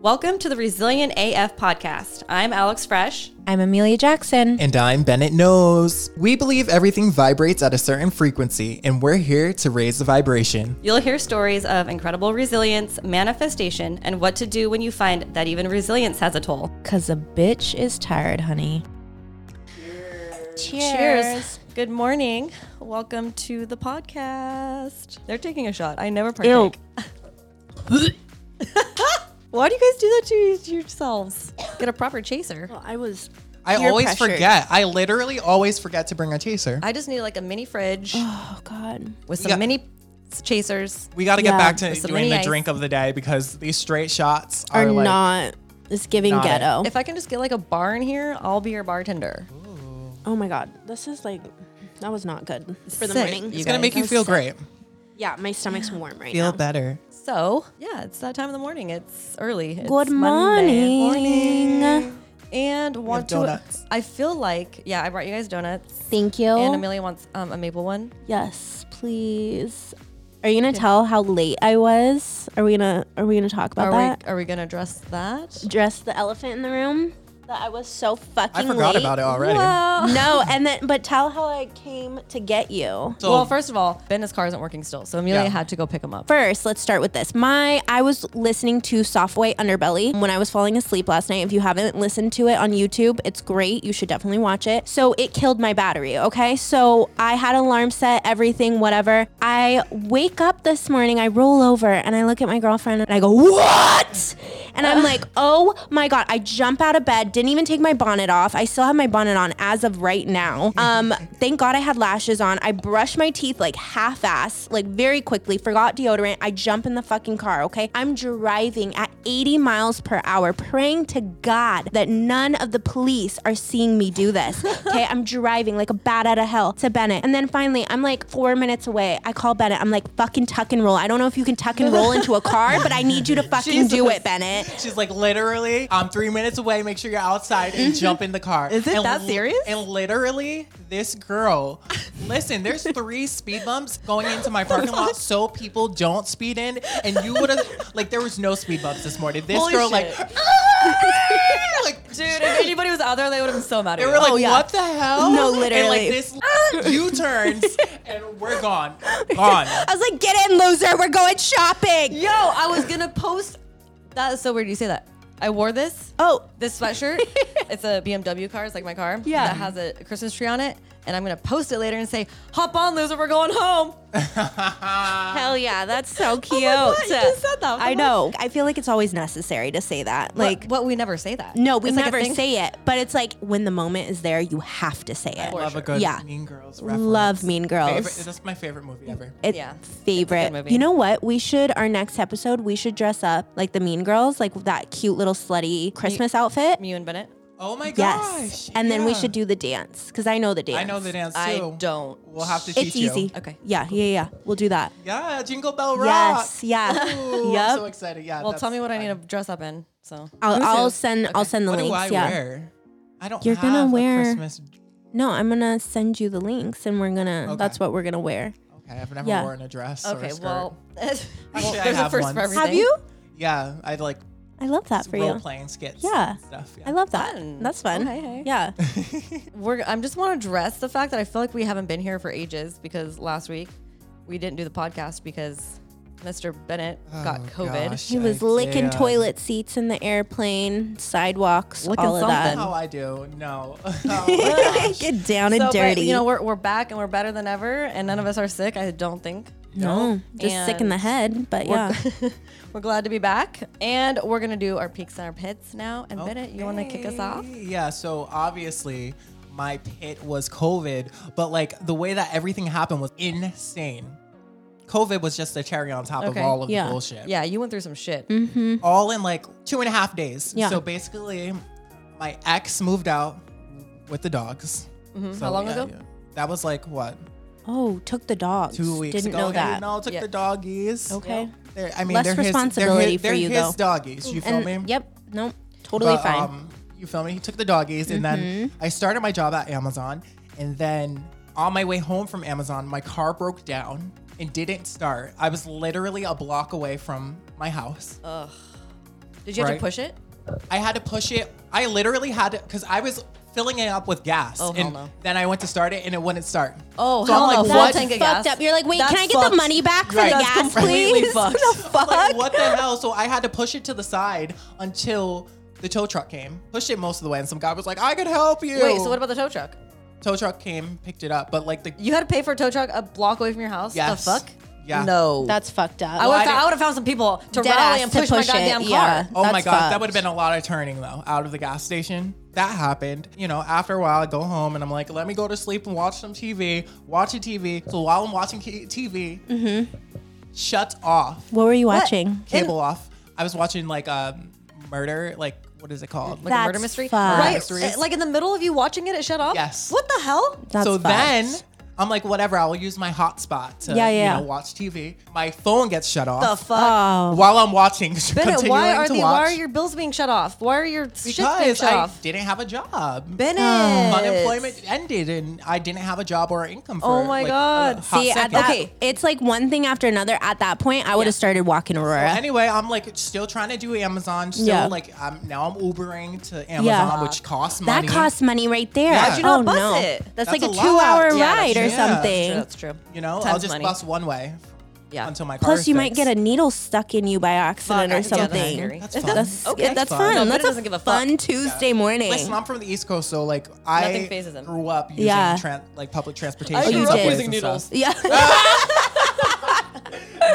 Welcome to the Resilient AF podcast. I'm Alex Fresh. I'm Emelia Jackson. And I'm Bennett Knows. We believe everything vibrates at a certain frequency, and we're here to raise the vibration. You'll hear stories of incredible resilience, manifestation, and what to do when you find that even resilience has a toll. Cause a bitch is tired, honey. Cheers. Good morning. Welcome to the podcast. They're taking a shot. I never partake. Why do you guys do that to yourselves? Get a proper chaser. Well, I was. I Peer always pressured. forget. I literally always forget to bring a chaser. I just need like a mini fridge Oh God. with some Yeah. mini chasers. we got to Yeah, get back to with some doing mini the ice. drink of the day because these straight shots Are are, like. not. It's giving Not it. ghetto. If I can just get like a bar in here, I'll be your bartender. oh my God. This is like. That was not good for the Sick. morning. You It's gonna guys. make you feel was great. Yeah, my stomach's warm right now. Feel now. better. So yeah, it's that time of the morning. It's early. It's Good Monday. morning. Morning. And want to. donuts. I feel like yeah, I brought you guys donuts. Thank you. And Emelia wants um, a maple one. yes, please. Are you gonna tell how late I was? Are we gonna Are we gonna talk about Are that? we are we gonna address that? Dress the elephant in the room. That I was so fucking. I forgot late. about it already. No, and then but tell how I came to get you. So well, first of all, Ben's car isn't working still, so Emelia Yeah. had to go pick him up. First, let's start with this. My I was listening to Soft White Underbelly when I was falling asleep last night. If you haven't listened to it on YouTube, it's great. You should definitely watch it. So it killed my battery, okay? So I had alarm set, everything, whatever. I wake up this morning, I roll over and I look at my girlfriend and I go, "What?" And I'm like, "Oh my god." I jump out of bed, didn't even take my bonnet off. I still have my bonnet on as of right now. Um, thank God I had lashes on. I brushed my teeth like half ass, like very quickly, forgot deodorant. I jump in the fucking car, okay? I'm driving at 80 miles per hour, praying to God that none of the police are seeing me do this. Okay, I'm driving like a bat out of hell to Bennett. And then finally, I'm like four minutes away. I call Bennett. I'm like, fucking tuck and roll. I don't know if you can tuck and roll into a car, but I need you to fucking do it, Bennett. She's like, literally, I'm three minutes away. Make sure you're outside and jump in the car. Is it And that li- serious? And literally, this girl, listen, there's three speed bumps going into my parking lot so people don't speed in. And you would have, like, there was no speed bumps this morning. This Holy girl, shit. like, ah! like, Dude, if anybody was out there, they would have been so mad at they you. were like, Oh, yeah. what the hell? No, And literally. like this U turns and we're gone. Gone. I was like, get in, loser. We're going shopping. Yo, I was gonna post. That is so weird. You say that. I wore this. Oh, This sweatshirt. it's a BMW car. It's like my car. Yeah. That has a Christmas tree on it. And I'm gonna post it later and say, "Hop on, loser. We're going home." Hell yeah, that's so oh cute. God, you just said that. I oh fuck? know. I feel like it's always necessary to say that. Like, Like, what? We never say that. no, we It's like a never thing. say it, but it's like when the moment is there, you have to say I it. love a good Yeah. Mean Girls reference. Love Mean Girls. Favorite, that's my favorite movie ever. It's Yeah. favorite. movie. You know what? We should our next episode. We should dress up like the Mean Girls, like that cute little slutty Christmas outfit. You and Bennett. Oh my Yes, gosh. and then we should do the dance because I know the dance. I know the dance too. I don't. We'll have to teach It's you. easy. Okay. Yeah, yeah, yeah. We'll do that. Yeah, Jingle Bell Rock. Yes. Yeah. Ooh, Yep. I'm so excited. Yeah. Well, tell me what I need to dress up in. So I'll, I'll too. send. I'll send the what links. Do I yeah. wear? I don't. You're gonna wear- Christmas. No, I'm gonna send you the links, and we're gonna. Okay. That's what we're gonna wear. Okay, I've never Yeah. worn a dress or okay. a skirt. Well, well I there's a first one. for everything. Have you? yeah, I'd like I love that for role you. playing skits. Yeah. and stuff. Yeah. I love that. Fun. That's fun. Oh, okay, hey. Yeah. We're. I'm just want to address the fact that I feel like we haven't been here for ages because last week we didn't do the podcast because Mr. Bennett got Oh, COVID. gosh, He was I licking did. toilet seats in the airplane, sidewalks, Licking all of that. something. How I do? No. Oh my gosh. Get down and So, but, dirty. you know, we're, we're back and we're better than ever, and none of us are sick. I don't think. No, just sick in the head, but We're, yeah. we're glad to be back, and we're gonna do our peaks and our pits now. And Bennett, you want to kick us off? Yeah, so obviously my pit was COVID, but like the way that everything happened was insane. COVID was just the cherry on top Okay. of all of Yeah. the bullshit. Yeah, you went through some shit. All in like two and a half days. Yeah. So basically, my ex moved out with the dogs. Mm-hmm. How long yeah, ago? yeah. That was like what? Oh, took the dogs. Two weeks Didn't ago. know Hey, that. no, took Yeah. the doggies. Okay. They're, I mean, Less they're his, responsibility they're for his, you, they're his though. doggies. You feel And, me? Yep. Nope. Totally But, fine. Um, you feel me? He took the doggies, and then Mm-hmm. I started my job at Amazon, and then on my way home from Amazon, my car broke down and didn't start. I was literally a block away from my house. Ugh. Did you have Right. to push it? I had to push it. I literally had to because I was filling it up with gas. Oh, hell and no. then I went to start it and it wouldn't start. Oh, So I'm like, no. what? That's fucked gas. up. You're like, wait, That's can I get fucked. the money back for Right. the That's gas, completely please? fucked. the fuck? Like, what the hell? So I had to push it to the side until the tow truck came. Pushed it most of the way, and some guy was like, "I could help you." Wait, so what about the tow truck? tow truck came, picked it up, but like the You had to pay for a tow truck a block away from your house? Yes. The fuck? Yeah. No. That's fucked up. I Well, would I have didn't- found some people to Dead rally ass and to push, my push it, goddamn yeah. car. Oh my That's god, that fucked. would have been a lot of turning though out of the gas station. That happened. You know, after a while, I go home and I'm like, let me go to sleep and watch some TV. Watching TV. So while I'm watching ki- TV, Mm-hmm. shut off. what were you watching? Cable off. I was watching like um, murder. Like what is it called? Like a murder mystery? fucked. Right. Mysteries. uh, Like in the middle of you watching it, it shut off? Yes. What the hell? That's so fucked. Then I'm like, whatever. I'll use my hotspot to Yeah, yeah. you know watch TV. My phone gets shut off The fuck? Oh, while I'm watching. Bennett, why are to the watch. why are your bills being shut off? Why are your shit being because shut I off? didn't have a job. Bennett. Unemployment ended and I didn't have a job or income for Oh my like, God. a hot see, at that, Okay. it's like one thing after another. At that point, I would have Yeah. started walking Aurora. Anyway, I'm like still trying to do Amazon. Still Yeah. like I'm now I'm Ubering to Amazon, Yeah. which costs money. that costs money right there. Why'd you not oh, bus no. it? That's, That's like a, a lot. two-hour Yeah, ride true. Or Yeah, that's something. That's true. you know, I'll Time's just money. bus one way Yeah. until my car. Plus, is you might get a needle stuck in you by accident Fuck, or yeah, that's something. scary. That's fun. That's okay. that's fun. fun. No, that's a doesn't give a fuck. fun Tuesday morning. Listen, I'm from the East Coast, so like Nothing I phases him. grew up using Yeah. tran- like public transportation. I grew up subways using and needles. yeah.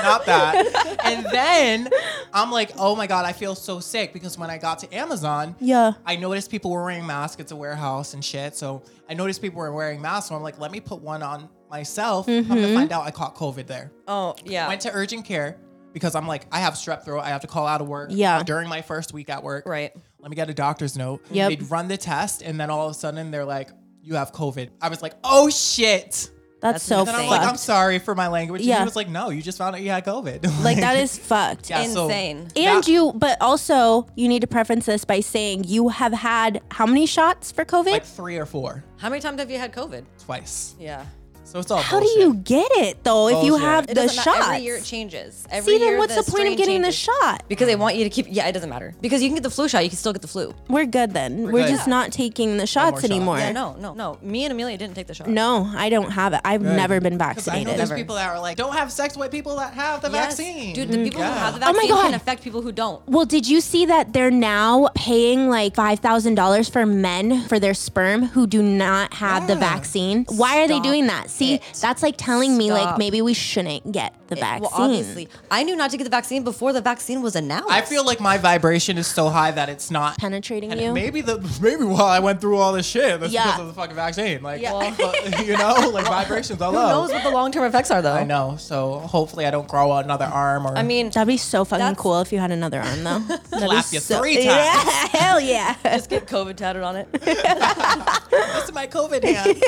Not that. and then I'm like, oh my god, I feel so sick because when I got to Amazon, Yeah. I noticed people were wearing masks. It's a warehouse and shit. So I noticed people were wearing masks. So I'm like, let me put one on myself. Mm-hmm. to find out, I caught COVID there. Oh, yeah. Went to urgent care because I'm like, I have strep throat. I have to call out of work. Yeah. During my first week at work. Right. Let me get a doctor's note. Yep. They'd run the test, and then all of a sudden they're like, you have COVID. I was like, oh shit. That's so And then I'm like, I'm sorry for my language. And Yeah. he was like, no, you just found out you had COVID. Like that is fucked. Yeah, so- Insane. And that- you, but also you need to preference this by saying you have had how many shots for COVID? like three or four How many times have you had COVID? twice. Yeah. So it's all how bullshit. do you get it though if you have It the doesn't matter. shots? Every year it changes. Every See, then year what's the, point of strain getting the shot? Because they want you to keep. Yeah, it doesn't matter. Because you can get the flu shot, you can still get the flu. We're good then. We're, good. just not taking the shots more shots. anymore. Yeah, no, no, no. Me and Emelia didn't take the shot. No, I don't have it. I've never been 'Cause I know vaccinated. there's Never. people that are like, don't have sex with people that have the Yes. vaccine. dude. The people Yeah. who have the Oh my vaccine can affect people who don't. Well, did you see that they're now paying like five thousand dollars for men for their sperm who do not have the vaccine? Why are they doing that? See, it. that's like telling me like maybe we shouldn't get the vaccine. Well, obviously, I knew not to get the vaccine before the vaccine was announced. I feel like my vibration is so high that it's not. penetrating And you. maybe the maybe while I went through all this shit, that's Yeah. because of the fucking vaccine. Like, Yeah. well, you know, like vibrations all who low. knows what the long term effects are though. I know. So hopefully I don't grow another arm or I mean, That'd be so fucking cool if you had another arm though. That'd slap you so- three times. Yeah, hell yeah. just get COVID tatted on it. This is my COVID hand.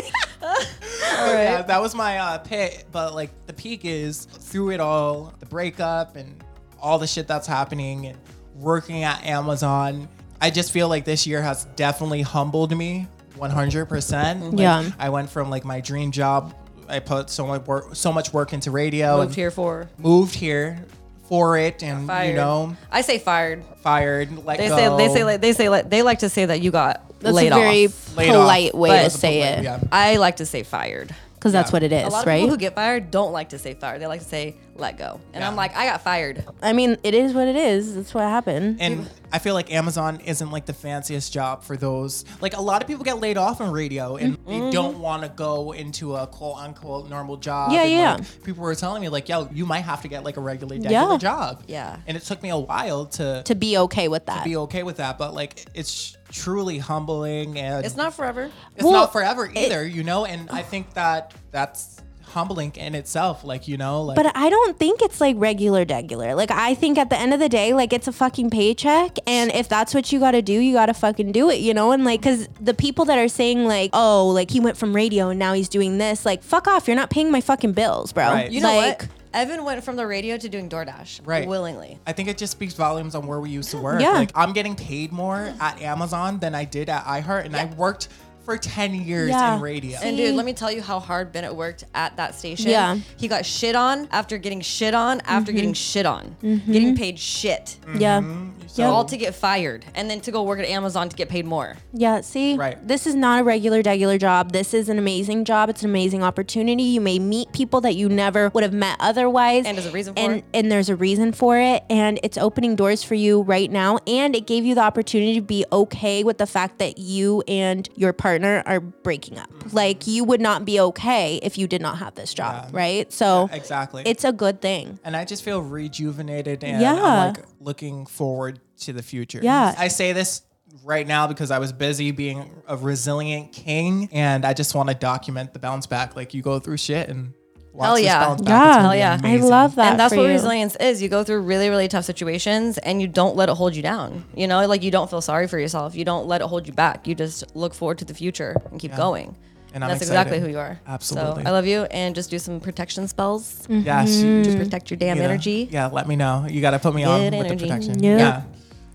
Yeah, that was my uh, pit. But like the peak is through it all, the breakup and all the shit that's happening and working at Amazon. I just feel like this year has definitely humbled me 100%. Like, Yeah. I went from like my dream job. I put so much work, so much work into radio. Moved here for Moved here for it, and fired. you know, I say fired. fired. Let They go. say they say like they say like they like to say that you got That's laid a very off. Polite off. way But- to say polite- it. yeah. I like to say fired. Because that's what it is, A lot of right? people who get fired don't like to say fired. They like to say let go. And I'm Yeah. like, I got fired. I mean, it is what it is. That's what happened. And I feel like Amazon isn't like the fanciest job for those. Like a lot of people get laid off in radio and Mm-hmm. they don't want to go into a quote unquote normal job. Yeah, and, yeah. like, people were telling me like, yo, you might have to get like a regular, Yeah. regular job. Yeah. And it took me a while to, to be okay with that. To be okay with that, but like it's truly humbling and It's not forever. it's Well, not forever either, you know. And I think that that's humbling in itself. Like you know, like But I don't think it's like regular degular. Like I think at the end of the day, like it's a fucking paycheck, and if that's what you got to do, you got to fucking do it, you know. And like, cause the people that are saying like, oh, like he went from radio and now he's doing this, like, fuck off, you're not paying my fucking bills, bro. Right. You know like, what? Evan went from the radio to doing DoorDash. Right. Willingly. I think it just speaks volumes on where we used to work. Yeah. Like I'm getting paid more at Amazon than I did at iHeart, and I worked for ten years Yeah. in radio. And dude, let me tell you how hard Bennett worked at that station. Yeah. He got shit on after getting shit on after getting shit on. Mm-hmm. Getting paid shit. Yeah. Mm-hmm. So all to get fired and then to go work at Amazon to get paid more. Yeah, see, Right. this is not a regular, regular job. This is an amazing job. It's an amazing opportunity. You may meet people that you never would have met otherwise. And there's a reason for and, it. And there's a reason for it. And it's opening doors for you right now. And it gave you the opportunity to be okay with the fact that you and your partner are breaking up. Mm-hmm. Like, you would not be okay if you did not have this job, Yeah. right? So exactly. it's a good thing. and I just feel rejuvenated and Yeah. I'm like looking forward to the future. Yeah. I say this right now because I was busy being a resilient king and I just want to document the bounce back. Like you go through shit and watch Hell yeah. back. Yeah. It's Hell yeah. I I love that. and that's for what you. resilience is. You go through really, really tough situations and you don't let it hold you down. You know, like you don't feel sorry for yourself. You don't let it hold you back. You just look forward to the future and keep going. And I'm that's excited. exactly who you are. Absolutely. So I love you and just do some protection spells. Yes. Mm-hmm. you Just protect your damn you know, energy. Yeah, let me know. You got to put me on Good with the protection. Yeah. Yeah.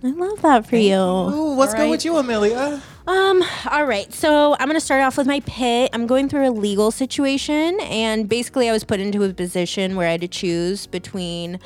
I love that for you. Ooh, what's good Alright. with you, Emelia? Um, all right. So I'm gonna start off with my pit. I'm going through a legal situation and basically I was put into a position where I had to choose between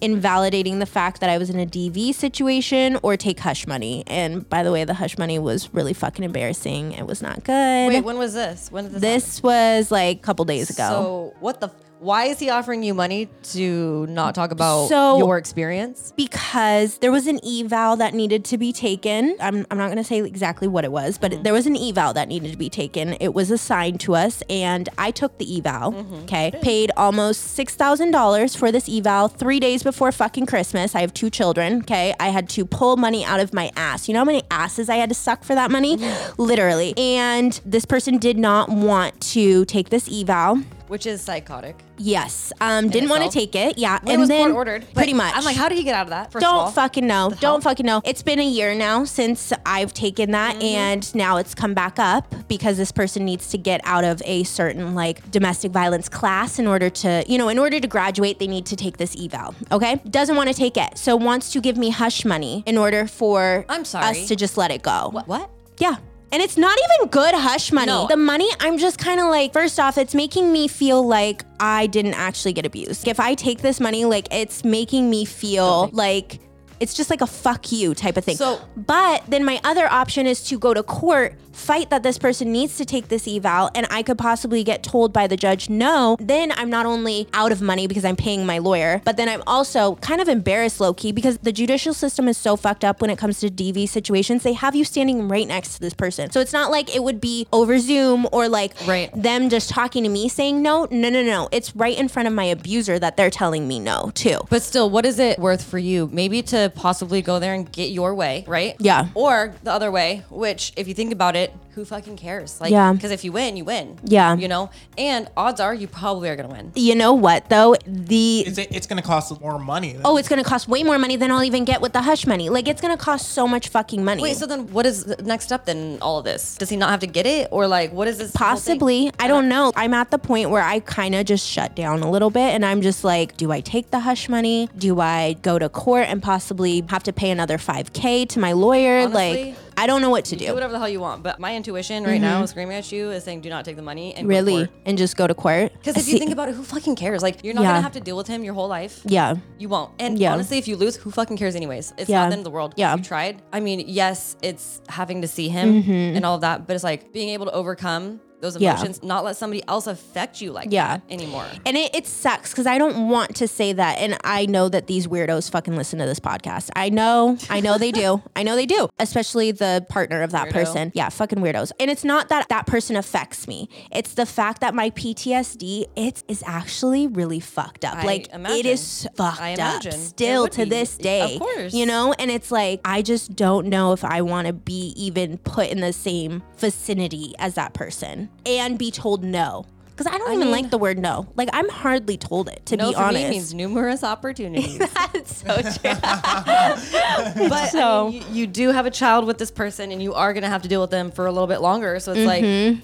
invalidating the fact that I was in a DV situation or take hush money. And by the way, the hush money was really fucking embarrassing. It was not good. Wait, when was this? When did this this was like a couple days ago. So what the? Why is he offering you money to not talk about So- your experience? because there was an eval that needed to be taken. I'm, I'm not going to say exactly what it was, but mm-hmm. there was an eval that needed to be taken. It was assigned to us, and I took the eval. Mm-hmm. Okay. Paid almost $6,000 for this eval three days before fucking Christmas. I have two children. Okay. I had to pull money out of my ass. You know how many asses I had to suck for that money? Literally. And this person did not want to take this eval. Which is psychotic. Yes. Um, didn't want to itself? take it. Yeah. When and was then court ordered? Pretty Like, much. I'm like, how did he get out of that? First of Don't all? fucking know. Don't fucking know. It's been a year now since I've taken that, Mm-hmm. and now it's come back up because this person needs to get out of a certain like domestic violence class in order to, you know, in order to graduate, they need to take this eval. Okay, doesn't want to take it, so wants to give me hush money in order for I'm sorry. us to just let it go. What? Yeah. And it's not even good hush money. No. The money, I'm just kind of like, first off, it's making me feel like I didn't actually get abused. If I take this money, like, it's making me feel like it's just like a fuck you type of thing. So- but then my other option is to go to court, fight that this person needs to take this eval, and I could possibly get told by the judge no. Then I'm not only out of money because I'm paying my lawyer, but then I'm also kind of embarrassed low key because the judicial system is so fucked up when it comes to DV situations. They have you standing right next to this person. So it's not like it would be over Zoom or like Right. them just talking to me saying no. No, no, no. It's right in front of my abuser that they're telling me no too. But still, what is it worth for you? Maybe to possibly go there and get your way, right? Yeah. Or the other way, which if you think about it, who fucking cares? Like, Yeah. Because if you win, you win. Yeah. You know, and odds are you probably are gonna win. You know what though? The It's, it's going to cost more money. oh, it's gonna cost way more money than I'll even get with the hush money. Like it's gonna cost so much fucking money. Wait, so then what is the next step then all of this? Does he not have to get it, or like what is this? whole thing? Possibly. I don't know. I'm at the point where I kind of just shut down a little bit and I'm just like, do I take the hush money? Do I go to court and possibly have to pay another 5K to my lawyer? Honestly, like, I don't know what to Do do. whatever the hell you want, but my intuition right now screaming at you is saying, "Do not take the money." And Really? And just go to court? Because if you See- think about it, who fucking cares? Like you're not Yeah. gonna have to deal with him your whole life. Yeah. You won't. And Yeah. honestly, if you lose, who fucking cares anyways? It's Yeah. not the end of the world. Yeah. You tried. I mean, yes, it's having to see him Mm-hmm. and all of that, but it's like being able to overcome those Yeah. emotions, not let somebody else affect you like Yeah. that anymore. And it, it sucks because I don't want to say that. And I know that these weirdos fucking listen to this podcast. I know, I know they do. I know they do, especially the partner of that Weirdo. person. Yeah, fucking weirdos. And it's not that that person affects me, it's the fact that my PTSD, it is actually really fucked up. I like, it imagine. is fucked up still to be. this Of day. course. You know? And it's like, I just don't know if I want to be even put in the same vicinity as that person and be told no. Because I don't even mean- like the word no. Like I'm hardly told it to no, be for honest. me means numerous opportunities. That's so true. but So- I mean, you, you do have a child with this person, and you are gonna have to deal with them for a little bit longer. So it's like. Mm-hmm.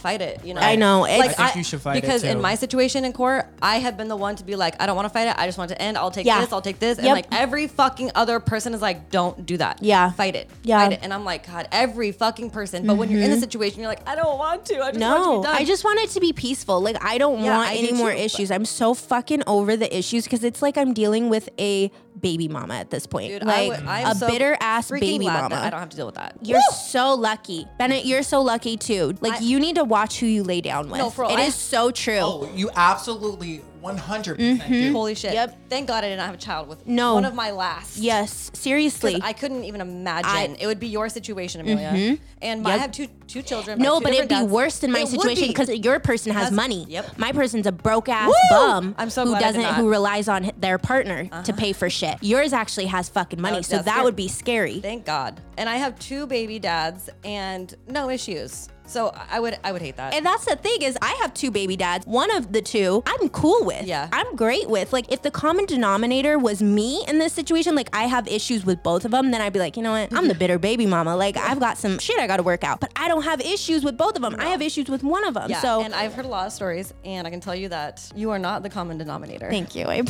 Fight it, you know. Mm-hmm. I know, it's- Like I think you should fight it, because in my situation in court, I have been the one to be like, I don't want to fight it. I just want it to end. I'll take Yeah. this. I'll take this. And like every fucking other person is like, don't do that. Yeah. fight it. Yeah. fight it. And I'm like, God, every fucking person. But when you're in the situation, you're like, I don't want to. I just want Mm-hmm. no, to be done. I just want it to be peaceful. Like I don't Yeah, want I any more too, issues. I'm so fucking over the issues because it's like I'm dealing with a baby mama at this point. Dude, like would- a so bitter ass baby mama. I don't have to deal with that. You're so lucky. Bennett, you're so lucky too. Like I- you need to watch who you lay down with. No, for real, It I- is so true. Oh, you absolutely 100% mm-hmm. do. Holy shit. Yep. Thank God I didn't have a child with No. one of my last. Yes, seriously. I couldn't even imagine I- it would be your situation, Amelia. Mm-hmm. And my, I Yep. have two two children. by no, two but it'd be dads. worse than my It would situation be. because your person has That's- money. yep. My person's a broke ass Woo! bum I'm so who glad I did doesn't not. who relies on h- their partner to uh-huh. pay for shit. Yours actually has fucking money, would- so that's that scary. would be scary. Thank God. And I have two baby dads and no issues. So I would I would hate that. And that's the thing is I have two baby dads. One of the two I'm cool with. Yeah. I'm great with. Like if the common denominator was me in this situation, like I have issues with both of them, then I'd be like, you know what? I'm the bitter baby mama. Like I've got some shit I got to work out. But I don't have issues with both of them. I have issues with one of them. yeah, So and I've heard a lot of stories, and I can tell you that you are not the common denominator. Thank you. I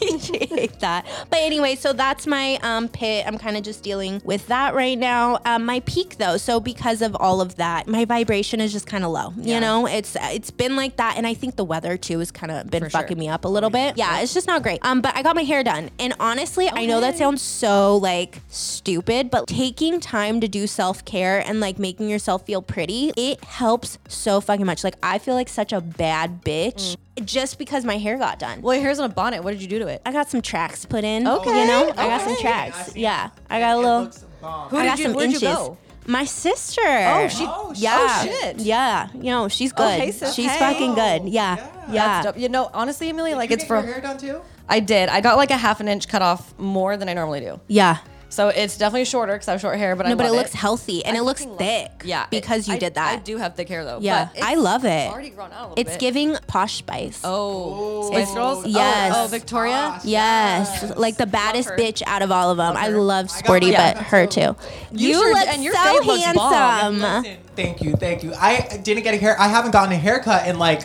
appreciate that. But anyway, so that's my um, pit. I'm kind of just dealing with that right now. Um, my peak though, so because of all of that, my vibration is just kind of low. You know, it's it's been like that, and I think the weather too has kind of been For sure. fucking me up a little bit. Yeah, it's just not great. Um, but I got my hair done, and honestly, I know that sounds so like stupid, but taking time to do self care and like making yourself feel pretty, it helps so fucking much. Like I feel like such a bad bitch just because my hair got done. Well, your hair's in a bonnet. What did you do to it? I got some tracks put in. Okay, You know, I got some okay. tracks. Yeah. I got a little. looks bomb. Who I did got you- some where'd you inches. go? My sister. Oh, she- Oh, shit. Yeah. Oh, shit. Yeah. You know, she's good. Hey, she's Hey. fucking good. Yeah. Yeah. Yeah. That's dope. You know, honestly, Emelia, like you it's get your from. hair done too? I did. I got like a half an inch cut off more than I normally do. Yeah. So it's definitely shorter because I have short hair, but I No, but it love looks healthy and I it looks thick. it. Yeah, Because it- you I- did that. I do have thick hair though. Yeah, but I love it. Already grown out a little It's bit. giving posh spice. Oh, Oh, Spice Girls. yes. Oh, oh, Victoria. Gosh. Yes, Yes. like the baddest bitch out of all of them. I love I got Sporty, my- but her too. You You, sure look did, and your so fade looks handsome. Listen, thank you, thank you. I didn't get a hair. I haven't gotten a haircut in like,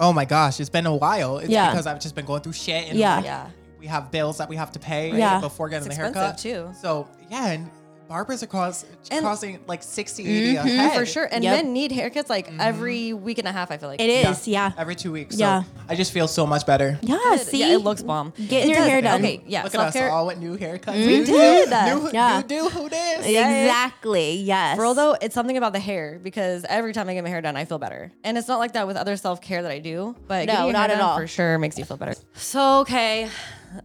oh my gosh, it's been a while. It's Yeah. because I've just been going through shit. And Yeah. like, Yeah. We have bills that we have to pay right, Yeah. before getting It's the haircut too. So yeah, and barbers are cost, And- costing like 60, 80 mm-hmm. a head. For sure. And Yep. men need haircuts like mm-hmm. every week and a half. I feel like It is, yeah. Every two weeks. Yeah. So I just feel so much better. Yeah, Good. see, Yeah, it looks bomb. Getting your does. hair done. Okay, yeah. Look at us self-care. all with new haircuts. We New- did. New, Yeah. new, new, who this? Yeah, yeah. Exactly. Yes. For real though, it's something about the hair because every time I get my hair done, I feel better. And it's not like that with other self care that I do, but No, not at all. for sure makes you feel better. So okay,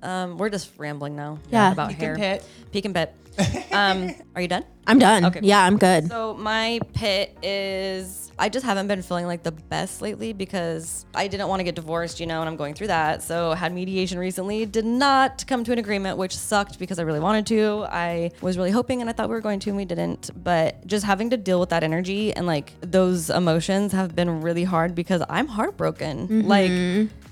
um, we're just rambling now. Yeah. about Peak hair. and pit. Peak and pit. Um, are you done? I'm done. Okay. Yeah, I'm good. So my pit is I just haven't been feeling like the best lately because I didn't want to get divorced, you know, and I'm going through that. So had mediation recently, did not come to an agreement, which sucked because I really wanted to. I was really hoping and I thought we were going to and we didn't. But just having to deal with that energy and like those emotions have been really hard because I'm heartbroken. Like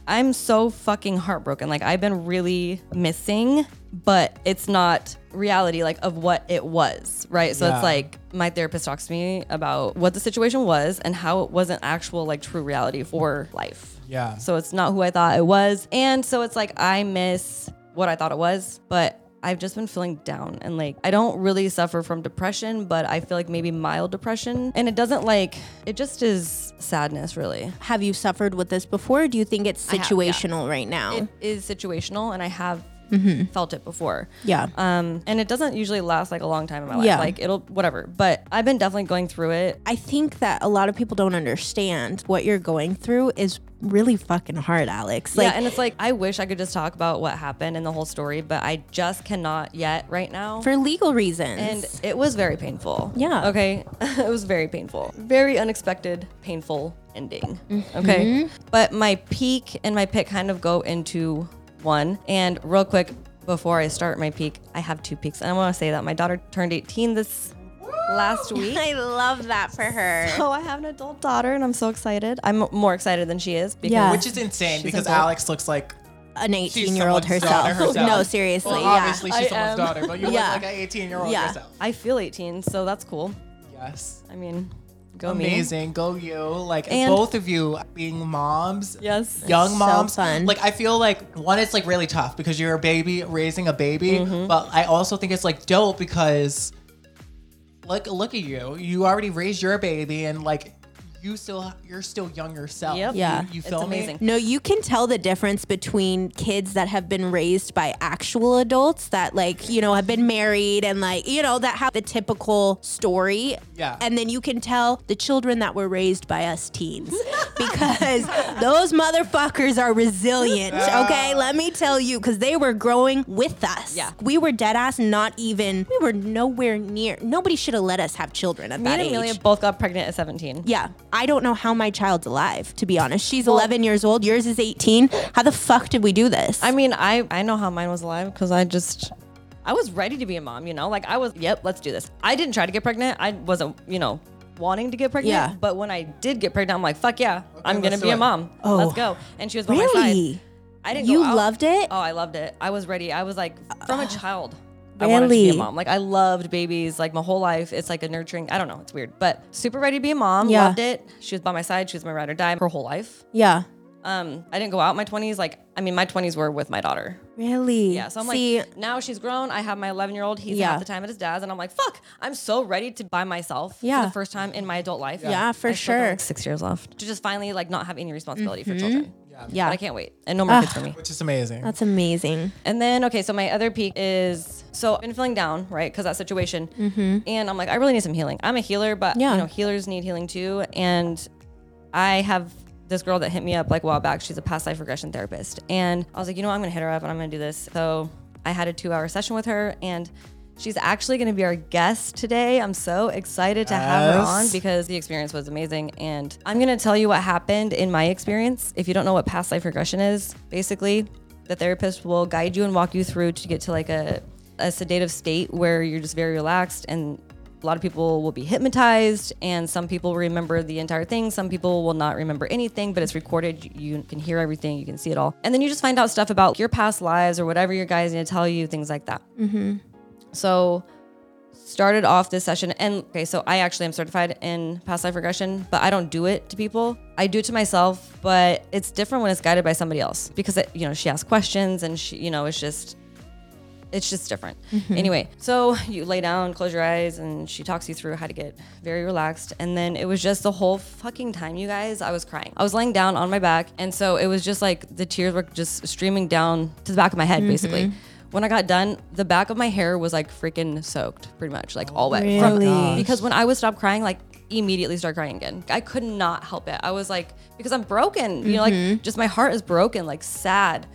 I'm so fucking heartbroken. Like I've been really missing, but it's not reality like of what it was, right? So Yeah. it's like my therapist talks to me about what the situation was and how it wasn't actual like true reality for life. Yeah. So it's not who I thought it was. And so it's like I miss what I thought it was, but I've just been feeling down and like I don't really suffer from depression, but I feel like maybe mild depression. And it doesn't like it just is sadness really. Have you suffered with this before? Or do you think it's have, yeah. situational right now? It is situational and I have felt it before. yeah. Um, and it doesn't usually last like a long time in my life. Yeah. Like it'll whatever. But I've been definitely going through it. I think that a lot of people don't understand what you're going through is really fucking hard, Alex. Like, yeah, and it's like I wish I could just talk about what happened and the whole story, but I just cannot yet right now. for legal reasons. and it was very painful. Yeah. Okay. it was very painful. Very unexpected, painful ending. Mm-hmm. Okay. But my peak and my pit kind of go into one. And real quick, before I start my peak, I have two peaks. And I want to say that my daughter turned 18 this last week. I love that for her. So I have an adult daughter and I'm so excited. I'm more excited than she is because Yeah. Which is insane She's because adult. Alex looks like An 18 year old herself. herself. No, seriously. Well, yeah. obviously she's I someone's am. daughter, but you Yeah. look like an 18 year old Yeah. yourself. I feel 18, so that's cool. Yes. I mean, go me. Amazing. Go you. Like And- both of you being moms. Yes. Young so moms. fun. Like I feel like one, it's like really tough because you're a baby raising a baby. Mm-hmm. But I also think it's like dope because look look at you. You already raised your baby and like you still you're still young yourself. Yep. Yeah. You, you It's feel me? amazing. No, you can tell the difference between kids that have been raised by actual adults that like, you know, have been married and like, you know, that have the typical story. Yeah. And then you can tell the children that were raised by us teens because those motherfuckers are resilient. Okay. Let me tell you, because they were growing with us. Yeah. We were dead ass, not even, we were nowhere near, nobody should have let us have children at Me that and age. Emelia both got pregnant at 17. Yeah. I don't know how my child's alive, to be honest. She's 11 years old. Yours is 18. How the fuck did we do this? I mean, I I know how mine was alive because I just I was ready to be a mom. You know, like I was. Yep, let's do this. I didn't try to get pregnant. I wasn't. You know. Wanting to get pregnant, Yeah. but when I did get pregnant, I'm like, "Fuck yeah, I'm gonna do be a mom. Oh. Let's go!" Oh, and she was by my side. really? I didn't. You go out. loved it? Oh, I loved it. I was ready. I was like, from a uh, child, I wanted to be a mom. Like I loved babies. Like my whole life, it's like a nurturing. I don't know. It's weird, but super ready to be a mom. Yeah. Loved it. She was by my side. She was my ride or die her whole life. Yeah. Um, I didn't go out in my 20s. Like, I mean, my 20s were with my daughter. Really? Yeah, so I'm See, like, now she's grown. I have my 11 year old. He's Yeah. half the time at his dad's, and I'm like, fuck, I'm so ready to by myself Yeah. for the first time in my adult life. Yeah, for I still got, sure. like, six years left to just finally like not have any responsibility Mm-hmm. for children. Yeah. But I can't wait, and no more kids for me. Which is amazing. That's amazing. And then okay, so my other peak is so I've been feeling down, right? Because that situation, and I'm like, I really need some healing. I'm a healer, but Mm-hmm. Yeah. you know, healers need healing too. And I have this girl that hit me up like a while back. She's a past life regression therapist, and I was like, you know, what? I'm gonna hit her up and I'm gonna do this. So I had a two hour session with her, and she's actually gonna be our guest today. I'm so excited to have her Yes. on because the experience was amazing, and I'm gonna tell you what happened in my experience. If you don't know what past life regression is, basically the therapist will guide you and walk you through to get to like a, a sedative state where you're just very relaxed and a lot of people will be hypnotized and some people remember the entire thing some people will not remember anything but it's recorded you can hear everything you can see it all and then you just find out stuff about your past lives or whatever your guys need to tell you things like that mm-hmm. So started off this session and okay so i actually am certified in past life regression but i don't do it to people i do it to myself but it's different when it's guided by somebody else because it, you know she asks questions and she you know it's just it's just different. Mm-hmm. Anyway, so you lay down, close your eyes, and she talks you through how to get very relaxed. And then it was just the whole fucking time, you guys, I was crying. I was laying down on my back, and so it was just like the tears were just streaming down to the back of my head, basically. Mm-hmm. When I got done, the back of my hair was like freaking soaked, pretty much, like all wet. Oh From- because when I would stop crying, like immediately start crying again. I could not help it. I was like, because I'm broken, you know, like mm-hmm. just my heart is broken, like sad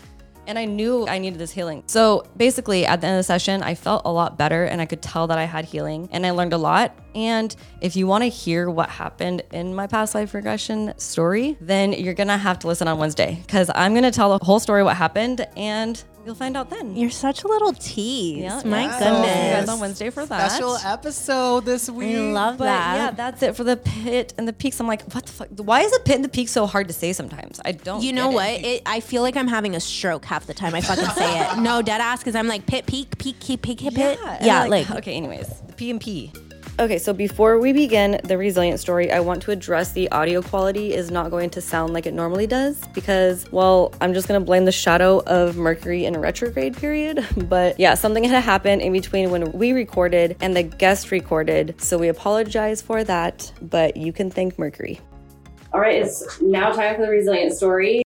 and I knew I needed this healing. So basically, at the end of the session, I felt a lot better and I could tell that I had healing and I learned a lot. And if you want to hear what happened in my past life regression story, then you're gonna have to listen on Wednesday because I'm gonna tell the whole story what happened and you'll find out then. You're such a little tease. Yeah, My yeah. So, you goodness. guys on Wednesday for that. Special episode this week. I love But that. yeah, that's it for the pit and the peaks. I'm like, what the fuck? Why is the pit and the peak so hard to say sometimes? I don't. You know get what? it. It, I feel like I'm having a stroke half the time I fucking say it. No, dead ass, because I'm like pit, peak, peak, peak, peak, hit, pit. and Yeah, I'm like, okay. Anyways, the P and P. Okay, so before we begin the resilient story, I want to address the audio quality is not going to sound like it normally does because, well, I'm just gonna blame the shadow of Mercury in retrograde period. But yeah, something had happened in between when we recorded and the guest recorded, so we apologize for that. But you can thank Mercury. All right, it's now time for the resilient story,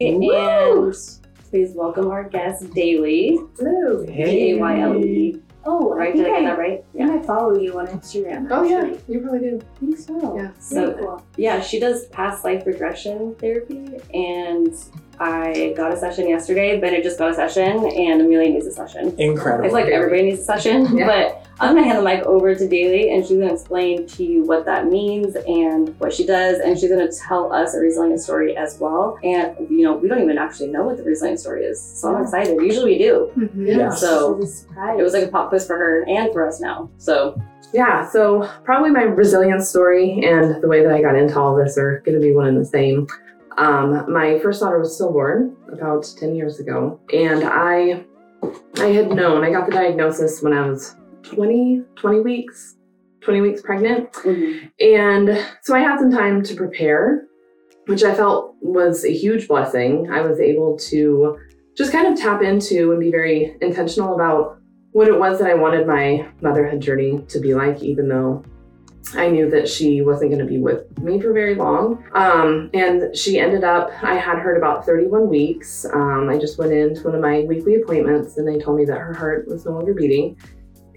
and please welcome our guest, Daylee. Hello. D A Oh, I Right? think Did I get that right? I think I follow you on Instagram. Oh yeah, you probably do. I think so. Yeah. So- cool. Yeah, she does past life regression therapy, and I got a session yesterday. Bennett just got a session, and Emelia needs a session. Incredible. It's like everybody needs a session, Yeah. but I'm gonna hand the mic over to Daylee, and she's gonna explain to you what that means and what she does, and she's gonna tell us a resilient story as well. And you know, we don't even actually know what the resilient story is, so I'm excited. Usually we do. Mm-hmm. Yeah. So- She's a surprise. It was like a pop quiz for her and for us now. So Yeah, so probably my resilience story and the way that I got into all this are going to be one and the same. Um, my first daughter was stillborn about 10 years ago, and I I had known, I got the diagnosis when I was 20, 20 weeks, 20 weeks pregnant. And so I had some time to prepare, which I felt was a huge blessing. I was able to just kind of tap into and be very intentional about what it was that I wanted my motherhood journey to be like, even though I knew that she wasn't going to be with me for very long. Um, and she ended up, I had at about 31 weeks. Um, I just went into one of my weekly appointments and they told me that her heart was no longer beating.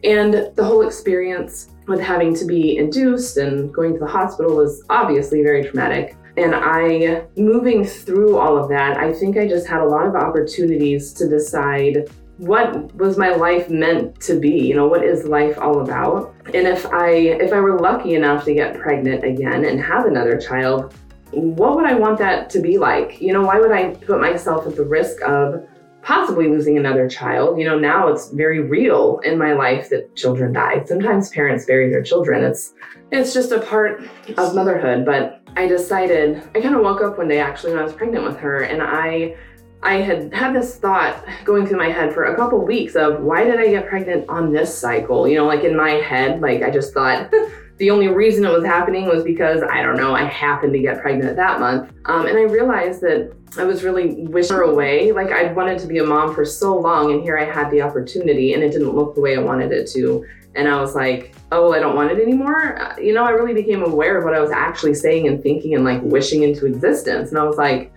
And the whole experience with having to be induced and going to the hospital was obviously very traumatic. And I, moving through all of that, I think I just had a lot of opportunities to decide what was my life meant to be you know what is life all about and if i if i were lucky enough to get pregnant again and have another child what would i want that to be like? You know why would i put myself at the risk of possibly losing another child? You know now it's very real in my life that children die. Sometimes parents bury their children. It's it's just a part of motherhood. But i decided i kind of woke up one day actually when i was pregnant with her and i I had had this thought going through my head for a couple weeks of why did I get pregnant on this cycle? You know, like in my head, like I just thought the only reason it was happening was because I don't know, I happened to get pregnant that month. Um, and I realized that I was really wishing her away. Like I'd wanted to be a mom for so long, and here I had the opportunity, and it didn't look the way I wanted it to. And I was like, oh, I don't want it anymore. Uh, you know, I really became aware of what I was actually saying and thinking and like wishing into existence. And I was like,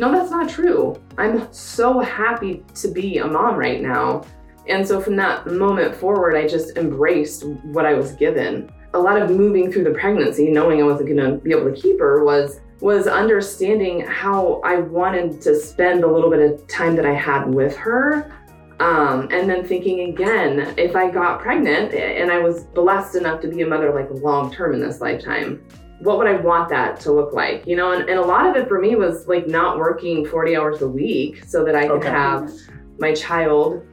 no, that's not true. I'm so happy to be a mom right now. And so from that moment forward, I just embraced what I was given. A lot of moving through the pregnancy, knowing I wasn't going to be able to keep her, was was understanding how I wanted to spend a little bit of time that I had with her. Um, and then thinking again, if I got pregnant and I was blessed enough to be a mother like long term in this lifetime, what would I want that to look like? You know, and, and a lot of it for me was like not working 40 hours a week so that I could okay. have my child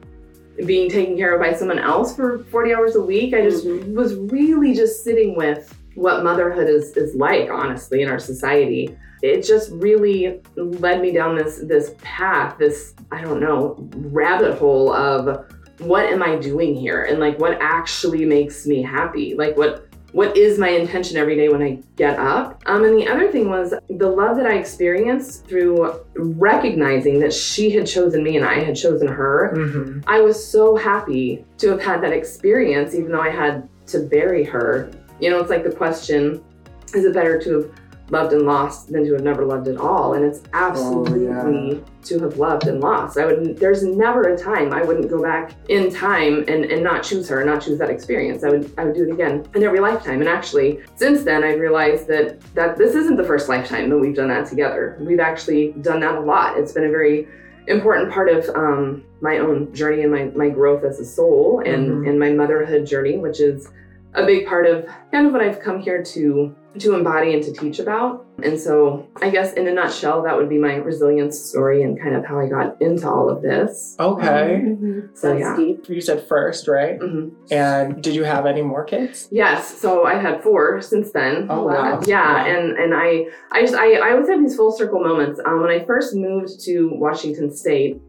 being taken care of by someone else for 40 hours a week. I just mm-hmm. was really just sitting with what motherhood is is like, honestly, in our society. It just really led me down this this path, this, I don't know, rabbit hole of what am I doing here? And like what actually makes me happy? Like what what is my intention every day when I get up. Um, and the other thing was the love that I experienced through recognizing that she had chosen me and I had chosen her. Mm-hmm. I was so happy to have had that experience, even though I had to bury her. You know, it's like the question is it better to have loved and lost than to have never loved at all. And it's absolutely oh, yeah. to have loved and lost. I would there's never a time I wouldn't go back in time and, and not choose her, not choose that experience. I would I would do it again in every lifetime. And actually since then I've realized that that this isn't the first lifetime that we've done that together. We've actually done that a lot. It's been a very important part of um, my own journey and my, my growth as a soul and, mm-hmm. and my motherhood journey, which is a big part of kind of what I've come here to to embody and to teach about. And so, I guess in a nutshell, that would be my resilience story and kind of how I got into all of this. Okay. Mm-hmm. So That's yeah, deep. you said first, right? Mm-hmm. And did you have any more kids? Yes. So I had four since then. Oh wow. Yeah, and and I I just I, I always have these full circle moments. Um, when I first moved to Washington State.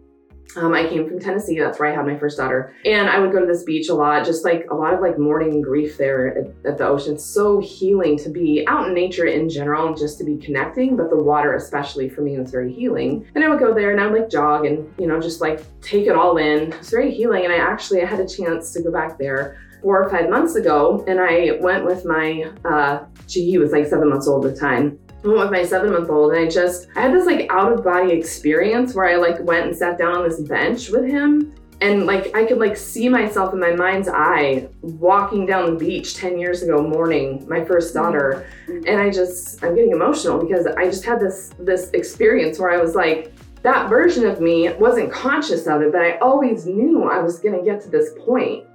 Um, I came from Tennessee. That's where I had my first daughter. And I would go to this beach a lot, just like a lot of like mourning grief there at, at, the ocean. So healing to be out in nature in general and just to be connecting, but the water, especially for me, was very healing. And I would go there and I would like jog and, you know, just like take it all in. It's very healing. And I actually I had a chance to go back there four or five months ago and I went with my, uh, he was like seven months old at the time went with my seven month old and I just I had this like out of body experience where I like went and sat down on this bench with him and like I could like see myself in my mind's eye walking down the beach 10 years ago mourning my first daughter mm-hmm. and I just I'm getting emotional because I just had this this experience where I was like that version of me wasn't conscious of it but I always knew I was going to get to this point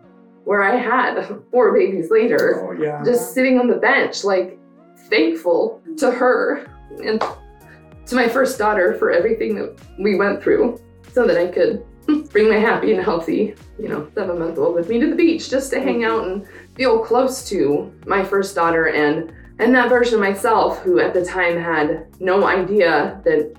where I had four babies later oh, yeah. just sitting on the bench like thankful to her and to my first daughter for everything that we went through so that I could bring my happy and healthy, you know, seven month old with me to the beach just to hang out and feel close to my first daughter and and that version of myself who at the time had no idea that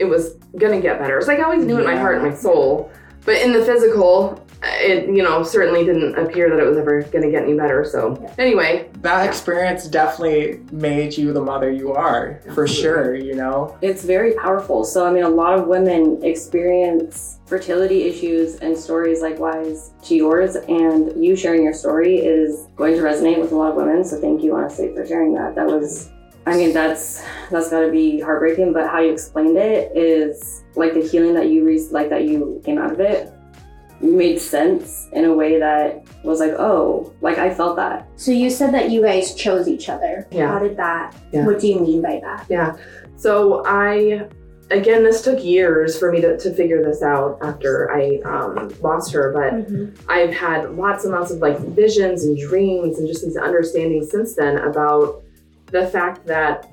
it was gonna get better. It's like I always knew yeah. in my heart and my soul, but in the physical, it you know certainly didn't appear that it was ever going to get any better. So anyway, That experience definitely made you the mother you are, for sure, you know? It's very powerful. So, I mean, a lot of women experience fertility issues and stories likewise to yours, and you sharing your story is going to resonate with a lot of women. So, thank you, honestly, for sharing that. That was, I mean, that's that's got to be heartbreaking. But how you explained it is like the healing that you re- like that you came out of it made sense in a way that was like, oh, like I felt that. So you said that you guys chose each other. Yeah. How did that? Yeah. What do you mean by that? Yeah. So I, again, this took years for me to, to figure this out after I um, lost her, but I've had lots and lots of like visions and dreams and just these understandings since then about the fact that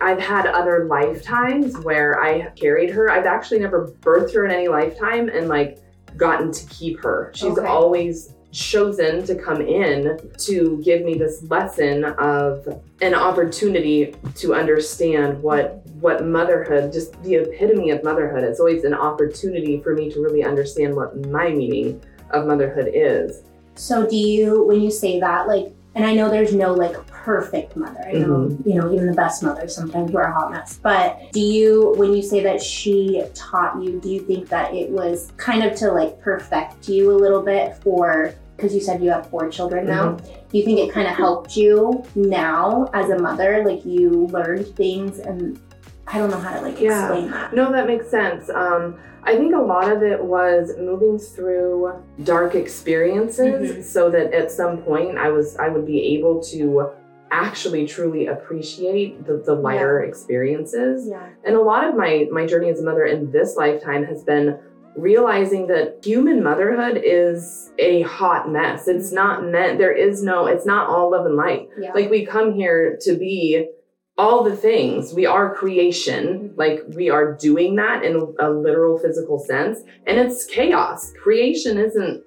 I've had other lifetimes where I carried her. I've actually never birthed her in any lifetime and like gotten to keep her. She's Okay. always chosen to come in to give me this lesson of an opportunity to understand what what motherhood just the epitome of motherhood it's always an opportunity for me to really understand what my meaning of motherhood is So do you, when you say that, like, and I know there's no like perfect mother. I know, you know, even the best mothers sometimes we're a hot mess. But do you, when you say that she taught you, do you think that it was kind of to like perfect you a little bit for, because you said you have four children now. Do you think it kind of helped you now as a mother? Like you learned things and I don't know how to like Yeah. explain that. No, that makes sense. Um, I think a lot of it was moving through dark experiences, Mhm. so that at some point I was I would be able to actually truly appreciate the, the lighter experiences. Yeah. And a lot of my my journey as a mother in this lifetime has been realizing that human motherhood is a hot mess. It's mm-hmm. not meant. There is no. It's not all love and light Yeah. like we come here to be all the things we are creation mm-hmm. like we are doing that in a literal physical sense and it's chaos creation isn't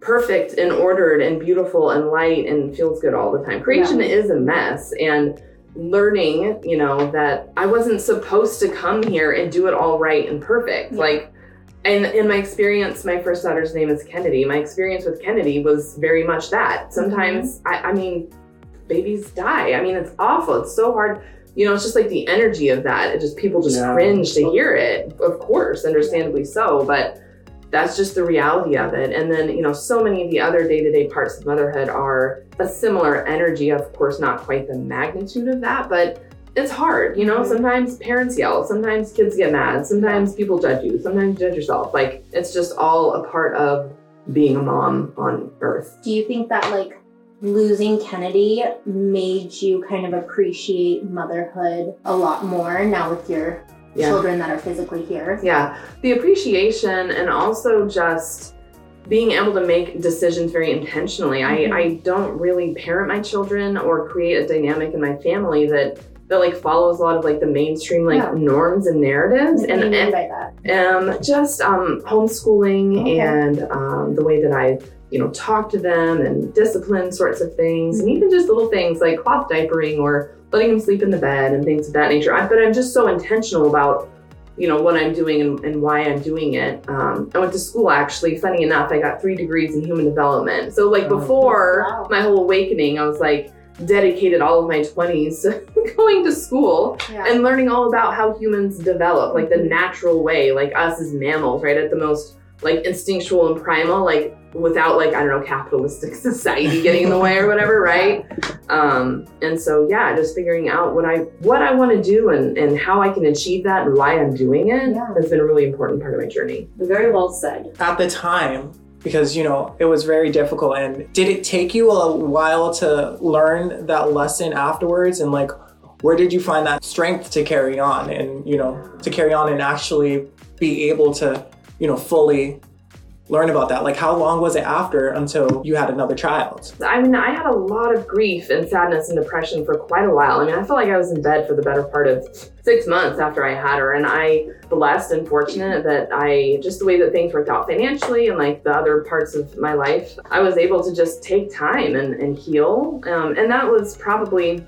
perfect and ordered and beautiful and light and feels good all the time creation is a mess and learning you know that i wasn't supposed to come here and do it all right and perfect Yeah. like and in my experience, my first daughter's name is Kennedy. My experience with Kennedy was very much that. Sometimes, mm-hmm. I, I mean, babies die. I mean, it's awful. It's so hard. You know, it's just like the energy of that. It just people just Yeah. cringe to hear it. Of course, understandably so, but that's just the reality of it. And then, you know, so many of the other day-to-day parts of motherhood are a similar energy. Of course, not quite the magnitude of that, but it's hard. You know, mm-hmm. sometimes parents yell, sometimes kids get mad, sometimes people judge you, sometimes you judge yourself. Like it's just all a part of being a mom on earth. Do you think that like losing Kennedy made you kind of appreciate motherhood a lot more now with your Yeah. children that are physically here? Yeah, the appreciation and also just being able to make decisions very intentionally. Mhm. I, I don't really parent my children or create a dynamic in my family that that like follows a lot of like the mainstream like Yeah. norms and narratives What and, and by that? um, just um, homeschooling Okay. and um, the way that I, you know, talk to them and discipline sorts of things, and even just little things like cloth diapering or letting them sleep in the bed and things of that nature. I, but I'm just so intentional about, you know, what I'm doing and, and why I'm doing it. Um, I went to school actually. Funny enough, I got three degrees in human development. So like Oh. before Wow. my whole awakening, I was like dedicated all of my 20s to going to school Yeah. and learning all about how humans develop, like the natural way, like us as mammals, right? At the most like instinctual and primal, like without like, I don't know, capitalistic society getting in the way or whatever, right? Um, and so yeah, just figuring out what I what I want to do and, and how I can achieve that and why I'm doing it Yeah. has been a really important part of my journey. Very well said. At the time, because, you know, it was very difficult. And did it take you a while to learn that lesson afterwards? And, like, where did you find that strength to carry on and, you know, to carry on and actually be able to, you know, fully learn about that? Like, how long was it after until you had another child? I mean, I had a lot of grief and sadness and depression for quite a while. I mean, I felt like I was in bed for the better part of six months after I had her. And I, blessed and fortunate that I, just the way that things worked out financially and like the other parts of my life, I was able to just take time and, and heal. Um, and that was probably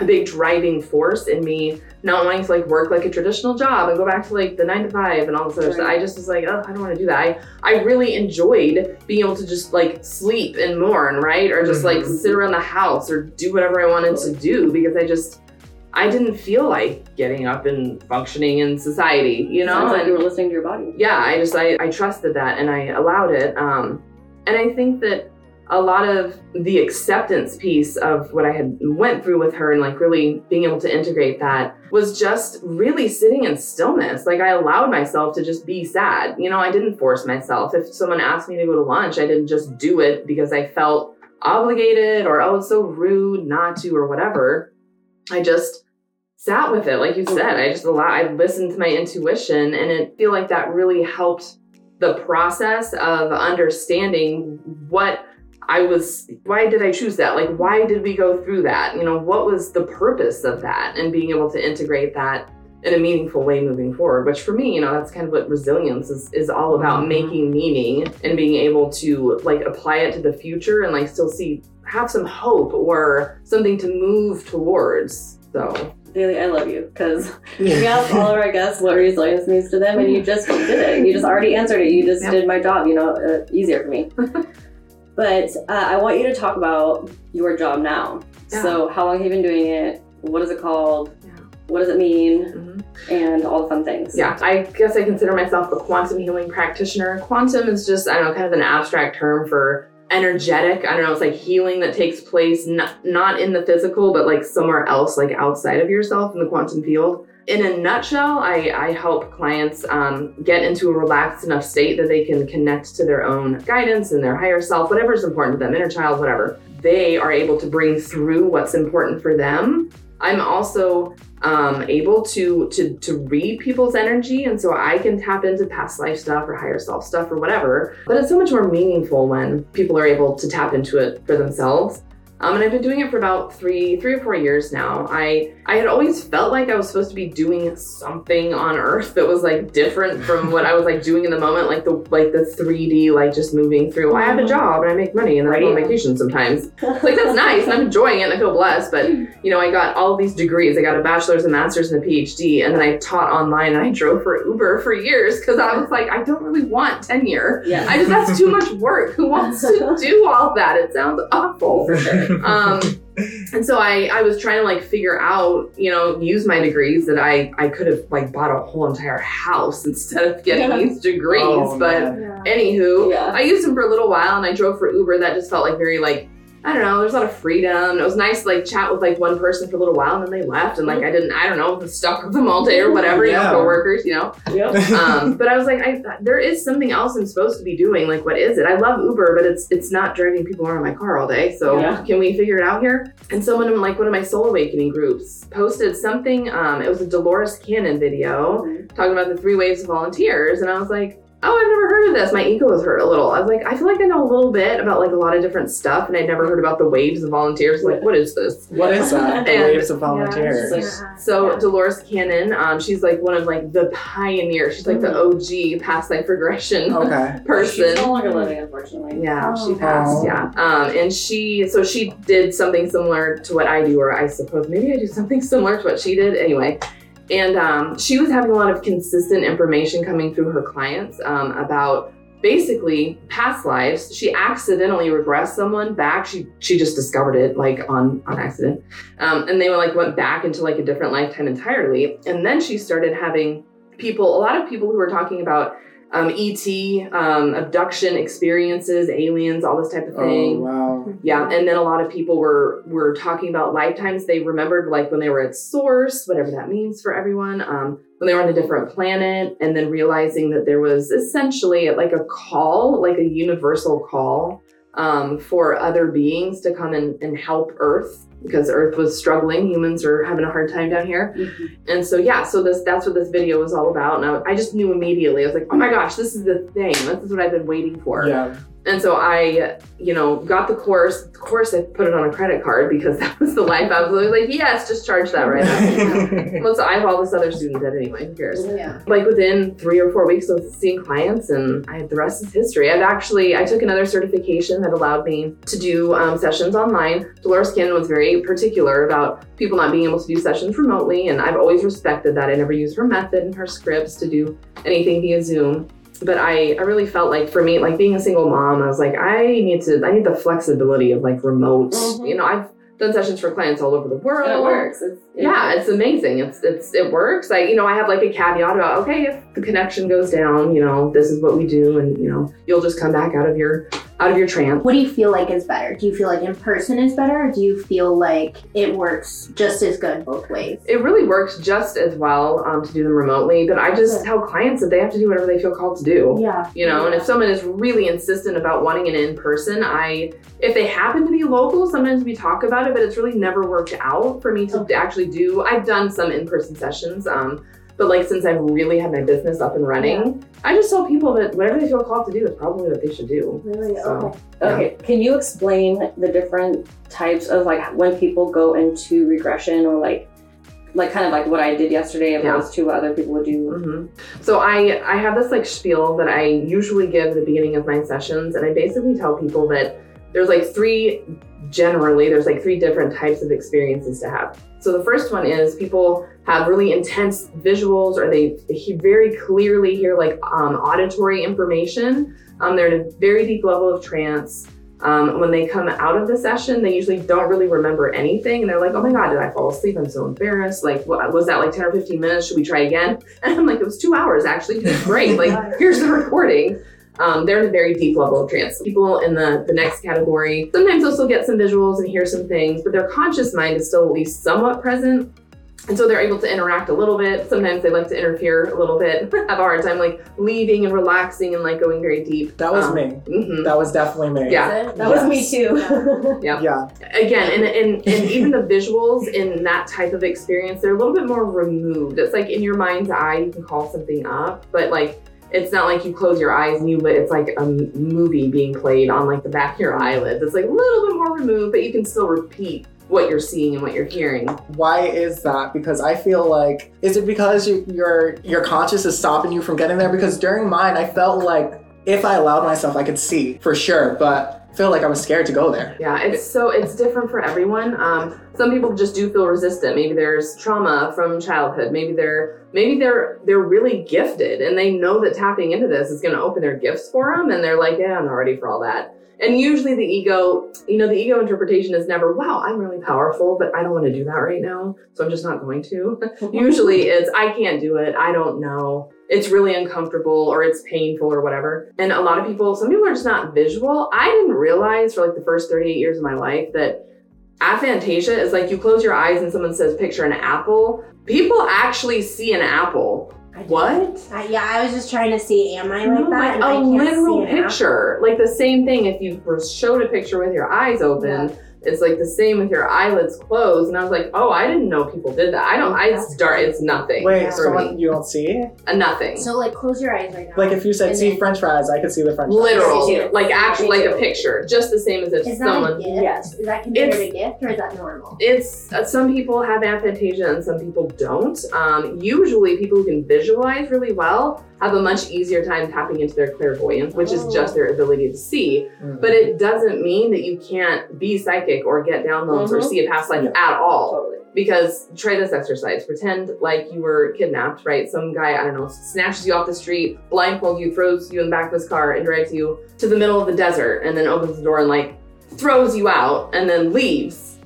a big driving force in me not wanting to like work like a traditional job and go back to like the nine to five and all this other stuff. I just was like, oh, I don't want to do that. I, I really enjoyed being able to just like sleep and mourn, right? Or just like Mhm. sit around the house or do whatever I wanted to do because I just I didn't feel like getting up and functioning in society, you know? Sounds like And- you were listening to your body. yeah i just I, I trusted that and i allowed it um and i think that a lot of the acceptance piece of what i had went through with her and like really being able to integrate that was just really sitting in stillness. Like i allowed myself to just be sad. You know i didn't force myself. If someone asked me to go to lunch i didn't just do it because i felt obligated or oh it's so rude not to or whatever. I just sat with it like you said. I just allowed i listened to my intuition and it feel like that really helped the process of understanding what i was why did i choose that like why did we go through that you know what was the purpose of that and being able to integrate that in a meaningful way moving forward which for me you know that's kind of what resilience is, is all about Mhm. making meaning and being able to like apply it to the future and like still see have some hope or something to move towards so Daylee, I love you because we asked all of our guests what resilience means to them, and you just did it. You just already answered it. You just Yeah. did my job, you know, uh, easier for me. but uh, I want you to talk about your job now. Yeah. So, how long have you been doing it? What is it called? Yeah. What does it mean? mhm. And all the fun things. Yeah, I guess I consider myself a quantum healing practitioner. Quantum is just, I don't know, kind of an abstract term for energetic. I don't know, it's like healing that takes place not, not in the physical, but like somewhere else, like outside of yourself in the quantum field. In a nutshell, I, I help clients um, get into a relaxed enough state that they can connect to their own guidance and their higher self, whatever is important to them, inner child, whatever. They are able to bring through what's important for them. I'm also um, able to to to read people's energy, and so I can tap into past life stuff or higher self stuff or whatever. But it's so much more meaningful when people are able to tap into it for themselves. Um, and I've been doing it for about three, three or four years now. I I had always felt like I was supposed to be doing something on Earth that was like different from what I was like doing in the moment, like the like the 3D, like just moving through. I have a job and I make money and then I go on vacation sometimes. Like that's nice and I'm enjoying it and I feel blessed. But you know, I got all these degrees. I got a bachelor's, a master's, and a PhD, and then I taught online and I drove for Uber for years because I was like, I don't really want tenure. Yeah. I just that's too much work. Who wants to do all that? It sounds awful. Um, and so I, I was trying to like figure out, you know, use my degrees that I, I could have like bought a whole entire house instead of getting Yeah. these degrees. Oh, but man. Anywho, Yeah. I used them for a little while and I drove for Uber. That just felt like very like I don't know. There's a lot of freedom. It was nice to like chat with like one person for a little while and then they left and like I didn't I don't know was stuck with them all day or whatever. You Yeah. know, coworkers. You know. Yep. Um, but I was like, I, there is something else I'm supposed to be doing. Like, what is it? I love Uber, but it's it's not driving people around my car all day. So Yeah. can we figure it out here? And someone in like one of my soul awakening groups posted something. Um, it was a Dolores Cannon video talking about the three waves of volunteers, and I was like. Oh, I've never heard of this. My ego was hurt a little. I was like, I feel like I know a little bit about like a lot of different stuff, and I'd never heard about the waves of volunteers. Like, what is this? What is that? The And- waves of volunteers. Yeah. So Dolores Cannon, um, she's like one of like the pioneers. She's like the OG past life regression Okay. person. She's no longer living, unfortunately. Yeah, Oh. she passed. Oh. Yeah, um, and she so she did something similar to what I do, or I suppose maybe I do something similar to what she did. Anyway, and um, she was having a lot of consistent information coming through her clients um, about basically past lives. She accidentally regressed someone back. She she just discovered it like on on accident, um, and they were like went back into like a different lifetime entirely. And then she started having people, a lot of people who were talking about um, ET, um, abduction experiences, aliens, all this type of Oh thing. Wow. Yeah, and then a lot of people were were talking about lifetimes they remembered, like when they were at source, whatever that means for everyone. Um, when they were on a different planet, and then realizing that there was essentially like a call, like a universal call um, for other beings to come and, and help Earth because Earth was struggling. Humans are having a hard time down here. And so yeah, so this that's what this video was all about. And I, I just knew immediately. I was like, oh my gosh, this is the thing. This is what I've been waiting for. Yeah. And so I, you know, got the course. Of course, I put it on a credit card because that was the life I was living. Like, yes, just charge that right now. well, so I have all this other student debt anyway. Who cares? Yeah. Like within three or four weeks of seeing clients, and I the rest is history. I've actually I took another certification that allowed me to do um, sessions online. Dolores Cannon was very particular about people not being able to do sessions remotely, and I've always respected that. I never used her method and her scripts to do anything via Zoom but I, I really felt like for me like being a single mom i was like i need to i need the flexibility of like remote Mhm. you know i've done sessions for clients all over the world And it works. It's, it yeah works. it's amazing it's it's it works i you know i have like a caveat about okay if the connection goes down you know this is what we do and you know you'll just come back out of your out of your trance What do you feel like is better? Do you feel like in person is better, or do you feel like it works just as good both ways? it really works just as well um, to do them remotely but i just tell clients that they have to do whatever they feel called to do Yeah. you know and if someone is really insistent about wanting an in-person i if they happen to be local sometimes we talk about it but it's really never worked out for me to Okay. actually do i've done some in-person sessions um but like since i've really had my business up and running i just tell people that whatever they feel called to do is probably what they should do Really? So, Okay. Okay, can you explain the different types of like when people go into regression or like like kind of like what I did yesterday Yeah. opposed to what other people would do? hmm So I I have this like spiel that I usually give at the beginning of my sessions, and I basically tell people that there's like three generally there's like three different types of experiences to have. So the first one is people have really intense visuals, or they, they very clearly hear like um, auditory information. Um, they're in a very deep level of trance. Um, when they come out of the session, they usually don't really remember anything. And they're like, oh my God, did I fall asleep? I'm so embarrassed. Like, what, was that like 10 or 15 minutes? Should we try again? And I'm like, it was two hours actually. Great. Like, here's the recording. Um, they're in a very deep level of trance. People in the, the next category, sometimes they'll still get some visuals and hear some things, but their conscious mind is still at least somewhat present. And so they're able to interact a little bit. Sometimes they like to interfere a little bit, have a hard time like leaving and relaxing and like going very deep. That was Um, me. mhm. That was definitely me. Yeah. That was me Yes. too. Yeah. Yeah. Again and, and, and even the visuals in that type of experience they're a little bit more removed it's like in your mind's eye you can call something up but like it's not like you close your eyes and you lit it's like a movie being played on like the back of your eyelids it's like a little bit more removed but you can still repeat what you're seeing and what you're hearing Why is that? Because I feel like is it because you, your your conscious is stopping you from getting there? Because during mine, I felt like if I allowed myself, I could see for sure, but feel like I was scared to go there. Yeah, it's so it's different for everyone. Um, some people just do feel resistant. Maybe there's trauma from childhood. Maybe they're maybe they're they're really gifted and they know that tapping into this is going to open their gifts for them, and they're like, yeah, I'm not ready for all that. And usually the ego, you know, the ego interpretation is never, wow, I'm really powerful, but I don't want to do that right now, so I'm just not going to. Usually it's, I can't do it. I don't know. It's really uncomfortable or it's painful or whatever. And a lot of people, some people are just not visual. I didn't realize for like the first 38 years of my life that aphantasia is like you close your eyes and someone says, picture an apple. People actually see an apple. What? I, yeah, I was just trying to see, am I like No, that? And a literal picture. Like the same thing if you were showed a picture with your eyes open. It's like the same with your eyelids closed. And I was like, oh, I didn't know people did that. I don't, I start, it's nothing. Wait, for so what, you don't see? A nothing. So like, close your eyes right now. Like if you said And see then- French fries, I could see the French fries. Literal. Like actually like a picture. Just the same as if Is that someone a gift? Yes. Is that considered It's- a gift or is that normal? it's uh, some people have aphantasia and some people don't. Um, usually, people who can visualize really well have a much easier time tapping into their clairvoyance, which is just their ability to see. Mm. But it doesn't mean that you can't be psychic or get downloads or Mhm. see a past life Yeah. at all. Totally. Because try this exercise. Pretend like you were kidnapped, right? Some guy, I don't know, snatches you off the street, blindfolds you, throws you in the back of his car, and drives you to the middle of the desert, and then opens the door and like throws you out and then leaves.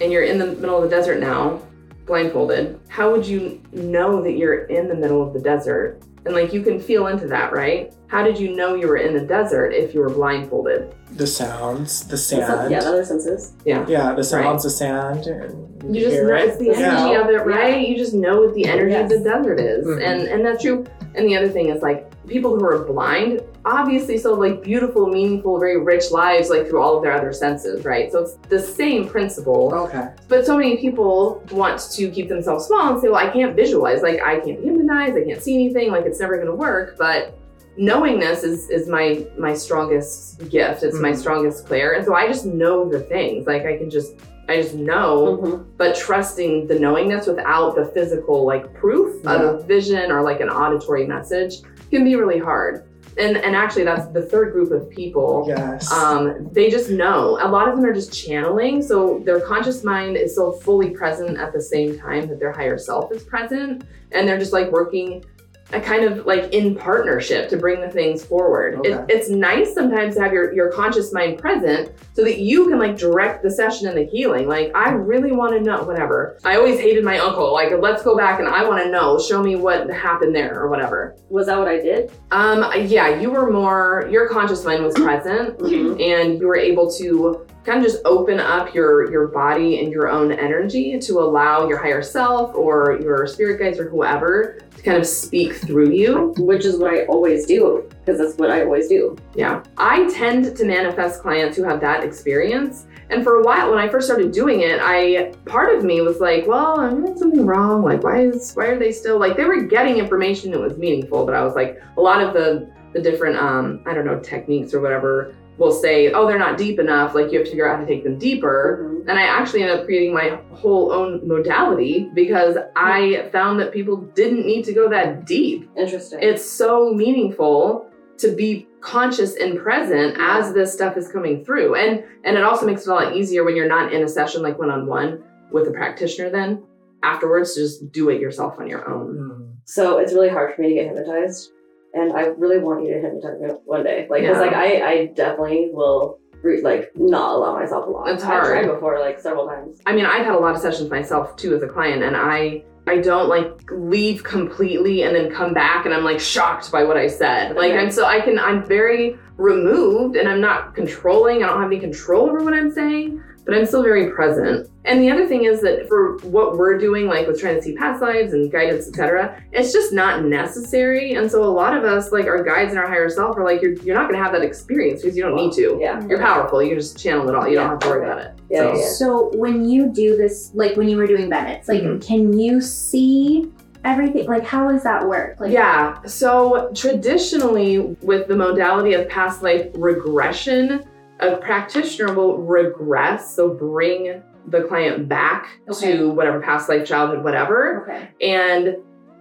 And you're in the middle of the desert now, blindfolded. How would you know that you're in the middle of the desert? And like you can feel into that, right? How did you know you were in the desert if you were blindfolded? The sounds, the sand. yeah, the other senses. Yeah, Yeah, the sounds, the sand. and You just know it. it's the energy Yeah. of it, right? You just know what the energy of the desert is. Mhm. And and that's true. And the other thing is like people who are blind obviously still have, like beautiful, meaningful, very rich lives like through all of their other senses, right? So it's the same principle. Okay. But so many people want to keep themselves small and say, well, I can't visualize, like I can't be hypnotized, I can't see anything, like it's never gonna work. But knowingness is is my my strongest gift. It's my Mhm. strongest clair, and so I just know the things. Like I can just I just know. Mhm. But trusting the knowingness without the physical like proof of a vision or like an auditory message can be really hard. And and actually that's the third group of people Yes. um, they just know. A lot of them are just channeling, so their conscious mind is so fully present at the same time that their higher self is present, and they're just like working a kind of like in partnership to bring the things forward. It, it's nice sometimes to have your, your conscious mind present so that you can like direct the session and the healing. Like, I really want to know, whatever. I always hated my uncle. Like, let's go back and I want to know, show me what happened there or whatever. Was that what I did? Um, yeah, you were more, your conscious mind was present Mhm. and you were able to kind of just open up your your body and your own energy to allow your higher self or your spirit guides or whoever to kind of speak through you. Which is what I always do because that's what I always do. Yeah. I tend to manifest clients who have that experience. And for a while when I first started doing it, I part of me was like, well, I'm doing something wrong. Like why is why are they still like they were getting information that was meaningful, but I was like a lot of the the different um I don't know techniques or whatever will say, oh, they're not deep enough. Like you have to figure out how to take them deeper. Mhm. And I actually ended up creating my whole own modality because I found that people didn't need to go that deep. Interesting. It's so meaningful to be conscious and present as this stuff is coming through. And and it also makes it a lot easier when you're not in a session like one-on-one with a practitioner then afterwards to just do it yourself on your own. So it's really hard for me to get hypnotized, and I really want you to hypnotize me one day. Like, because Yeah. like I, I definitely will re- like not allow myself a lot. It's I've tried before, like several times. I mean, I've had a lot of sessions myself too as a client, and I I don't like leave completely and then come back and I'm like shocked by what I said. Like Okay. I'm so I can I'm very removed and I'm not controlling. I don't have any control over what I'm saying, but I'm still very present. And the other thing is that for what we're doing, like with trying to see past lives and guidance, etc., it's just not necessary. And so a lot of us, like our guides and our higher self, are like, you're you're not gonna have that experience because you don't need to. Yeah. You're powerful. You can just channel it all. You don't have to worry about it. Yeah, So- yeah, yeah. So when you do this, like when you were doing Bennett's, like Mhm. can you see everything? Like how does that work? Like yeah. So traditionally, with the modality of past life regression, a practitioner will regress, so bring the client back Okay. to whatever past life, childhood, whatever. Okay. And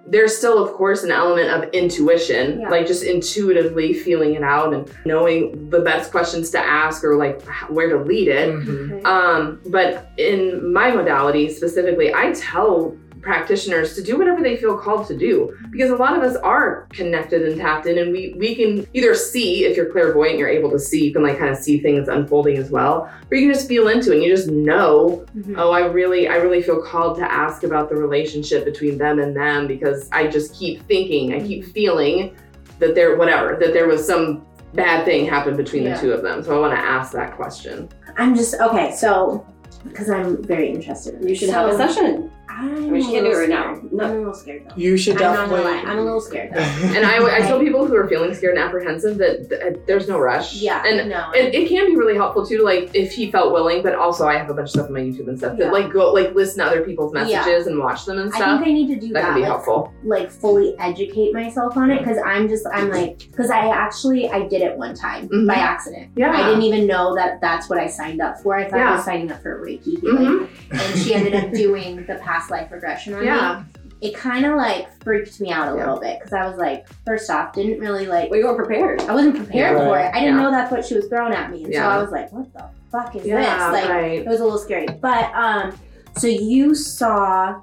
there's still, of course, an element of intuition, Yeah. like just intuitively feeling it out and knowing the best questions to ask or like where to lead it. Mhm. Okay. Um, but in my modality specifically, I tell practitioners to do whatever they feel called to do because a lot of us are connected and tapped in and we we can either see if you're clairvoyant you're able to see you can like kind of see things unfolding as well or you can just feel into it and you just know Mhm. oh i really i really feel called to ask about the relationship between them and them because i just keep thinking i keep feeling that there whatever that there was some bad thing happened between Yeah. the two of them so i want to ask that question I'm just okay. So because I'm very interested. in You should have a session. I'm mean, she a can't do little it right now. scared. No. I'm a little scared though. You should I'm not definitely. gonna lie. I'm a little scared though. And I, I tell people who are feeling scared and apprehensive that th- there's no rush. Yeah. And no. it, it can be really helpful too, to like if he felt willing, but also I have a bunch of stuff on my YouTube and stuff Yeah. that like go like listen to other people's Yeah. messages and watch them and stuff. I stuff. think I need to do that that. can be like, helpful. like fully educate myself on it because I'm just I'm like because I actually I did it one time Mhm. by accident. Yeah. I didn't even know that that's what I signed up for. I thought I was signing up for Reiki healing, Mhm. and she ended up doing the past life regression on Yeah. me. It kind of like freaked me out a little bit because I was like, first off, didn't really like We weren't prepared. I wasn't prepared Yeah. for it. I didn't Yeah. know that's what she was throwing at me, and so I was like, what the fuck is Yeah, this? Like right. it was a little scary. But um, so you saw.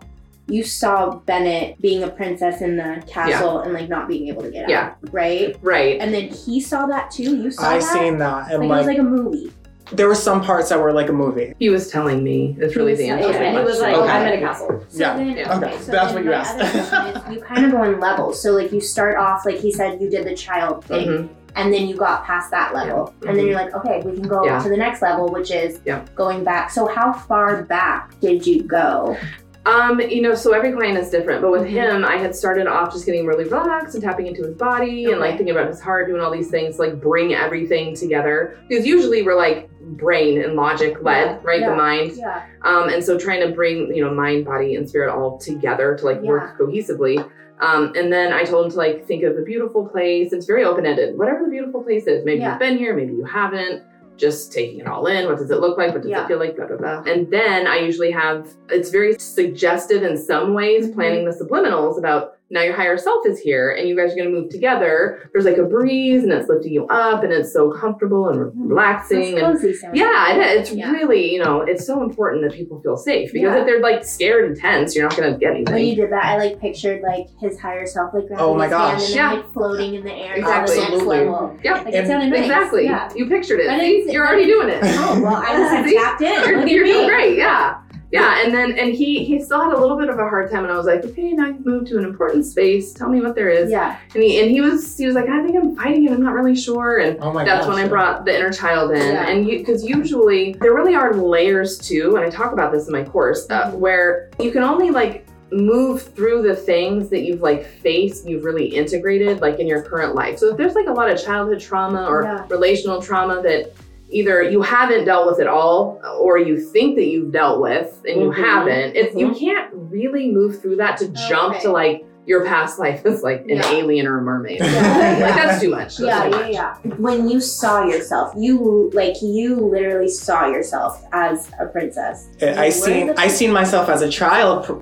You saw Bennett being a princess in the castle and like not being able to get Yeah. out, right? Right. And then he saw that too. You saw I that. seen that, and like, like, it was like a movie. There were some parts that were like a movie. He was telling me. It's really the answer. to Yeah, he was like. Okay. I'm in a castle. So Yeah, Then, yeah. Okay, so that's what you asked. other question is, you kind of go in levels. So like you start off like he said you did the child thing, Mhm. and then you got past that level, and then you're like, okay, we can go Yeah. to the next level, which is Yeah. going back. So how far back did you go? Um, you know, so every client is different, but with Mhm. him, I had started off just getting really relaxed and tapping into his body and like thinking about his heart, doing all these things, like bring everything together. Because usually we're like brain and logic led, Yeah, right? yeah, The mind. Yeah. Um, and so trying to bring, you know, mind, body, and spirit all together to like work cohesively. Um, and then I told him to like think of a beautiful place. It's very open ended. Whatever the beautiful place is, maybe Yeah. you've been here, maybe you haven't. Just taking it all in. What does it look like? What does Yeah. it feel like? Blah blah blah. And then I usually have it's very suggestive in some ways, Mhm. planting the subliminals about now your higher self is here and you guys are gonna move together. There's like a breeze and it's lifting you up and it's so comfortable and re- relaxing That's and yeah, it, it's Yeah. really, you know, it's so important that people feel safe because Yeah. if they're like scared and tense, you're not gonna get anything. When you did that, I like pictured like his higher self like grabbing Oh my his hand gosh. and then like floating in the air Exactly. to the next Absolutely. level. yeah, Like it sounded nice. exactly. Yeah. You pictured it. I See, you're already doing it. Oh well, I just tapped in. You're, Look you're doing great. Yeah. Yeah, and then and he he still had a little bit of a hard time, and I was like, okay, now you've moved to an important space. Tell me what there is. Yeah. And he and he was he was like, I think I'm fighting it. I'm not really sure. And Oh my that's gosh. when I brought the inner child in. Yeah. And because usually there really are layers too, and I talk about this in my course, uh, Mhm. where you can only like move through the things that you've like faced, you've really integrated like in your current life. So if there's like a lot of childhood trauma or Yeah. relational trauma that either you haven't dealt with it all or you think that you've dealt with and you Mhm. haven't, it's you Mhm. can't really move through that to jump Okay. to like your past life as like an Yeah. alien or a mermaid. Yeah. like that's too much. That's Yeah, too yeah, much. yeah. When you saw yourself, you like you literally saw yourself as a princess. I seen I seen myself as a child pr-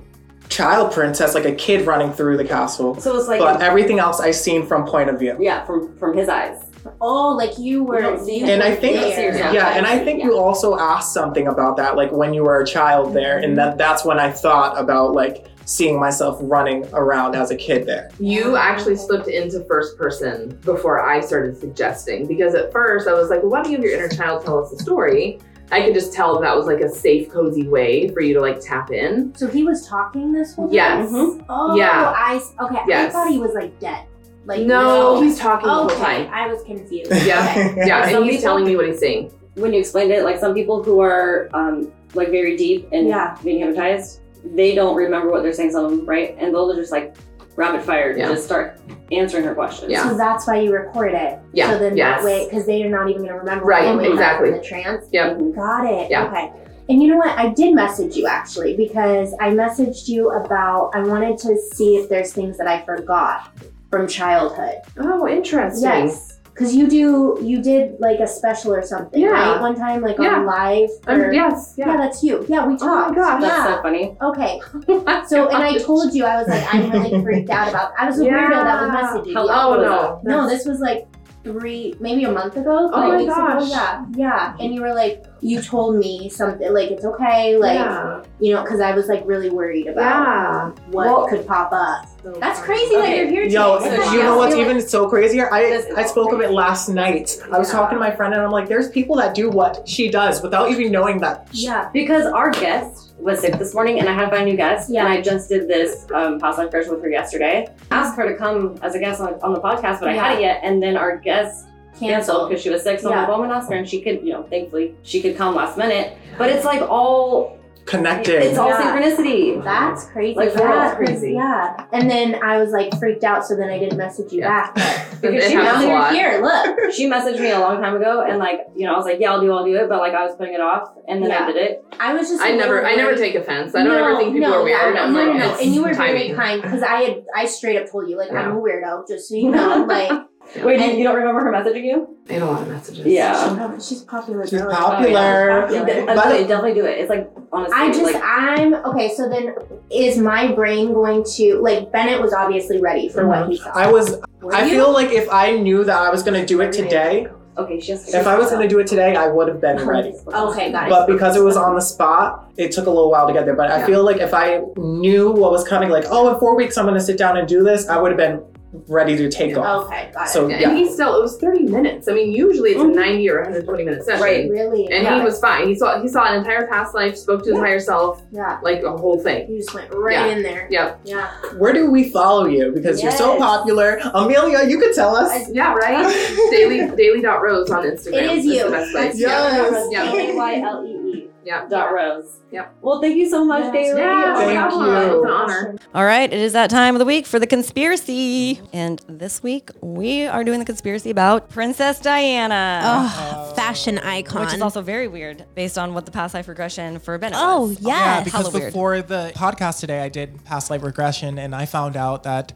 child princess, like a kid running through the castle. So it's like, But everything else I seen from point of view. yeah, from from his eyes. Oh, like you were. You don't you And I think- You don't see there. yourself. Yeah, and I think Yeah. you also asked something about that, like when you were a child there, and that that's when I thought about like seeing myself running around as a kid there. You actually slipped into first person before I started suggesting because at first I was like, well, why don't you have your inner child tell us a story? I could just tell that, that was like a safe, cozy way for you to like tap in. So he was talking this whole time. Yes. Mhm. Oh, Yeah. I s- okay. I thought he was like dead. Like No, he's talking the whole Okay, time. I was confused. Yeah. Okay. Yeah, Some and he's people- telling me what he's saying. When you explained it, like some people who are um, like very deep and Yeah. being hypnotized, they don't remember what they're saying. Some of them, right? And they'll just like rapid fire, Yeah. just start answering her questions. Yeah. So that's why you record it. Yeah, So then yes. that way, because they are not even going to remember. Right, when they wake up exactly. from The trance. Yeah. Got it. Yeah. Okay. And you know what? I did message you actually because I messaged you about I wanted to see if there's things that I forgot from childhood. Oh, interesting. Yes. Because you do, you did like a special or something, Yeah. right? One time, like Yeah. on live. Um, or- yes. Yeah, Yeah. that's you. Yeah, we Oh my talked. gosh. That's so funny. Okay. So, and I told you, I was like, I'm really freaked out about. I was a weirdo that was messaging you. Oh no. No, this was like three, maybe a month ago. Oh my gosh. Ago. Yeah, yeah. And you were like, you told me something like it's okay, like yeah. you know, because I was like really worried about Yeah. what Well- could pop up. So That's funny. crazy that you're here today. Yo, So you know what's like- even so crazier? I I all spoke of it last night. I was Yeah. talking to my friend and I'm like, there's people that do what she does without even knowing that. Yeah. Because our guest was sick this morning and I had my new guest. Yeah. And I just did this um, past life version with her yesterday. Asked her to come as a guest on, on the podcast, but I hadn't yet. And then our guest canceled Cancel. because she was sick. So I'm Yeah. like, well, I'm gonna ask her, and she could, you know, thankfully she could come last minute. But it's like all Connected. it's all Yeah. synchronicity. That's crazy. Like, yeah, that's 'cause- crazy. Yeah. And then I was like freaked out, so then I didn't message you Yeah. back. Because It she now you're here. Look. She messaged me a long time ago, and like, you know, I was like, yeah, I'll do, I'll do it, but like, I was putting it off, and then Yeah. I did it. I was just. I never, little I never take offense. I don't no, ever think people no, are weird. Yeah, I'm no, no, no. And you were very timing. kind because I had, I straight up told you like I'm a weirdo, just so you know. Like Wait, And- you, you don't remember her messaging you? I had a lot of messages. Yeah. she's popular. She's girl. popular. Oh, yeah. Definitely, By the- definitely do it. It's like honestly, I just, like, I'm okay. So then, is my brain going to like Bennett was obviously ready for what he saw. I was Were I you? feel like if I knew that I was gonna do it today, okay, she if I was gonna do it today, I would have been ready. Okay, got it. But because it was on the spot, it took a little while to get there. But I feel like if I knew what was coming, like, oh, in four weeks I'm gonna sit down and do this, I would have been ready to take off. okay, got it. So Yeah, yeah. And he still, it was 30 minutes. I mean, usually it's a mm-hmm. 90 or 120 minute session. Right. really? And yeah. he was fine. He saw he saw an entire past life, spoke to his Yeah. higher self, yeah. like a whole thing. You just went right Yeah. in there. Yep. Yeah. Where do we follow you? Because you're so popular. Emelia, you could tell us. Yeah, right? Daylee Daylee dot rose on Instagram. It is the you. best place. That's Yes. Yeah. A Y L E. Yeah. Dot Rose. Yep. Well, thank you so much, Yes. Daylee. Yeah, Oh thank you. It's an honor. All right, it is that time of the week for the conspiracy. And this week we are doing the conspiracy about Princess Diana. Ugh, fashion icon. Which is also very weird based on what the past life regression for Bennett oh was. yes. Yeah, because Hella weird. before the podcast today, I did past life regression, and I found out that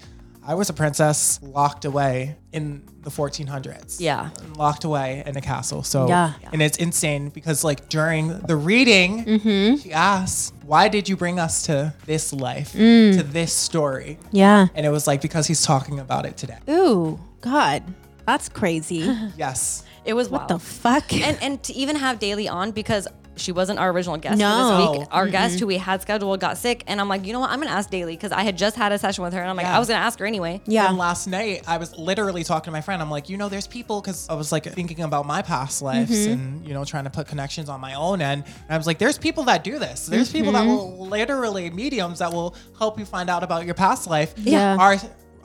I was a princess locked away in the 1400s. Yeah. locked away in a castle. So Yeah. and it's insane because like during the reading, Mm-hmm. she asks, "Why did you bring us to this life, Mm. to this story?" yeah. And it was like because he's talking about it today. Ooh, God, that's crazy. Yes. It was what wild. the fuck? and and to even have Daylee on because she wasn't our original guest No. this week. Our guest who we had scheduled got sick, and I'm like, you know what? I'm gonna ask Daylee because I had just had a session with her, and I'm like, Yeah. I was gonna ask her anyway. yeah. And last night, I was literally talking to my friend. I'm like, you know, there's people because I was like thinking about my past lives Mm-hmm. and you know trying to put connections on my own end. And I was like, there's people that do this. There's people that Mm-hmm. will literally mediums that will help you find out about your past life. Yeah. Our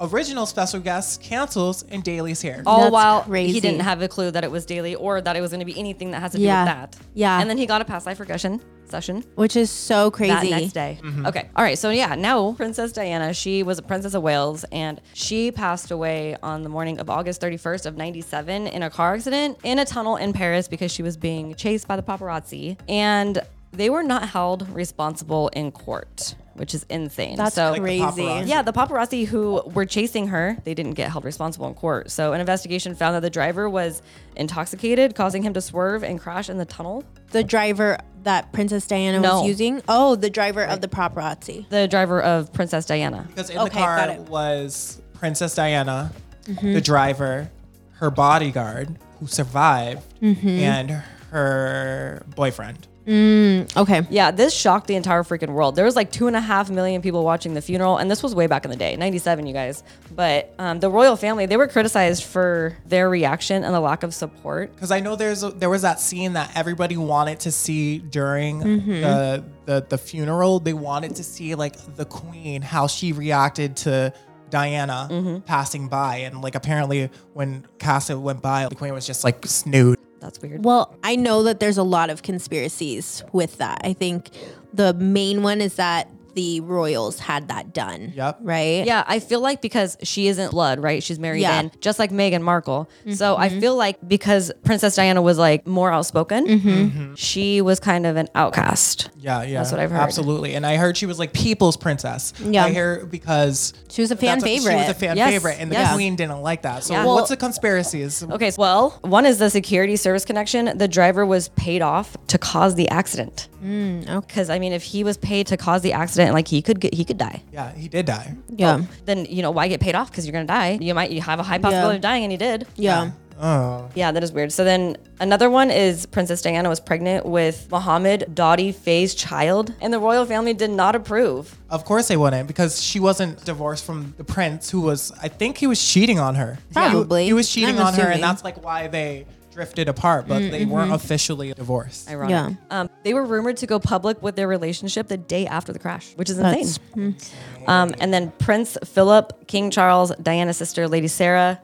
original special guest cancels and Daylee's here. All That's while crazy. he didn't have a clue that it was Daly or that it was gonna be anything that has to do Yeah. with that. Yeah. And then he got a past life regression session Which is so crazy. that next day. Mm-hmm. Okay. All right. So yeah, now Princess Diana, she was a princess of Wales and she passed away on the morning of August 31st of 97 in a car accident in a tunnel in Paris because she was being chased by the paparazzi and they were not held responsible in court, which is insane. That's so the crazy. paparazzi. yeah, the paparazzi who were chasing her, they didn't get held responsible in court. So an investigation found that the driver was intoxicated, causing him to swerve and crash in the tunnel. The driver that Princess Diana No. was using. Oh, the driver of the paparazzi. The driver of Princess Diana. Because in Okay, the car was Princess Diana, mm-hmm. the driver, her bodyguard who survived, mm-hmm. and her boyfriend. Okay. Yeah, this shocked the entire freaking world. There was like two and a half million people watching the funeral, and this was way back in the day, '97, you guys. But um, the royal family, they were criticized for their reaction and the lack of support. Because I know there's a, there was that scene that everybody wanted to see during Mm-hmm. the, the the funeral. They wanted to see like the queen how she reacted to Diana Mm-hmm. passing by, and like apparently when Casa went by, the queen was just like snood. That's weird. Well, I know that there's a lot of conspiracies with that. I think the main one is that the royals had that done. Yep. Right? Yeah, I feel like because she isn't blood, right? She's married Yeah. in, just like Meghan Markle. So I mm-hmm. feel like because Princess Diana was like more outspoken, mm-hmm. Mm-hmm. she was kind of an outcast. Yeah, yeah, That's what I've heard. Absolutely, and I heard she was like people's princess. Yeah. I hear because She was a fan that's what- favorite. She was a fan Yes, favorite, and the yes. queen didn't like that. So Yeah. what's the conspiracies? Okay, well, one is the security service connection. The driver was paid off to cause the accident. Mm, okay. Because I mean, if he was paid to cause the accident, like he could get, he could die. Yeah, he did die. Yeah. Oh, then you know why get paid off? Because you're gonna die. You might you have a high possibility of dying, and he did. Yeah. Oh, Yeah, that is weird. So then another one is Princess Diana was pregnant with Mohammed Dodi Fayed's child, and the royal family did not approve. of course they wouldn't because she wasn't divorced from the prince, who was I think he was cheating on her. Probably. he, was cheating I'm on her, and that's like why they drifted apart. But they weren't officially divorced. Ironic. Yeah. Um, they were rumored to go public with their relationship the day after the crash, which is insane. That's- Um, and then Prince Philip, King Charles, Diana's sister, Lady Sarah,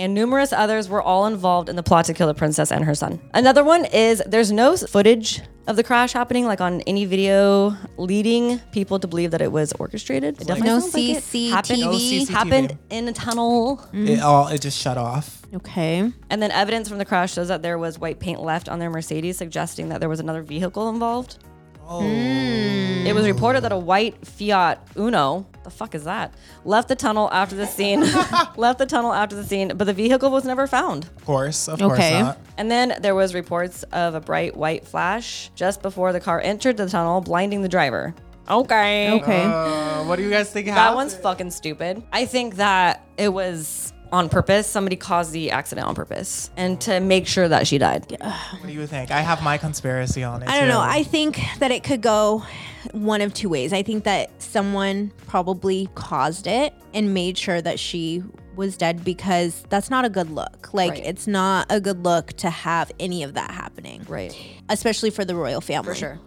and numerous others were all involved in the plot to kill the princess and her son. Another one is there's no footage of the crash happening, like on any video, leading people to believe that it was orchestrated. It definitely No sounds like it happened, CCTV. No CCTV. happened in a tunnel. Mm-hmm. It all it just shut off. Okay. And then evidence from the crash shows that there was white paint left on their Mercedes, suggesting that there was another vehicle involved. Oh, It was reported that a white Fiat Uno, the fuck is that, left the tunnel after the scene. left the tunnel after the scene, but the vehicle was never found. of course, of Okay. course not. And then there was reports of a bright white flash just before the car entered the tunnel, blinding the driver. Okay. Okay. Uh, what do you guys think? That happened? one's fucking stupid. I think that it was on purpose. Somebody caused the accident on purpose and to make sure that she died. What do you think? I have my conspiracy on it. I don't know. I think that it could go one of two ways. I think that someone probably caused it and made sure that she was dead because that's not a good look. Like, Right. it's not a good look to have any of that happening, Right. especially for the royal family. For sure.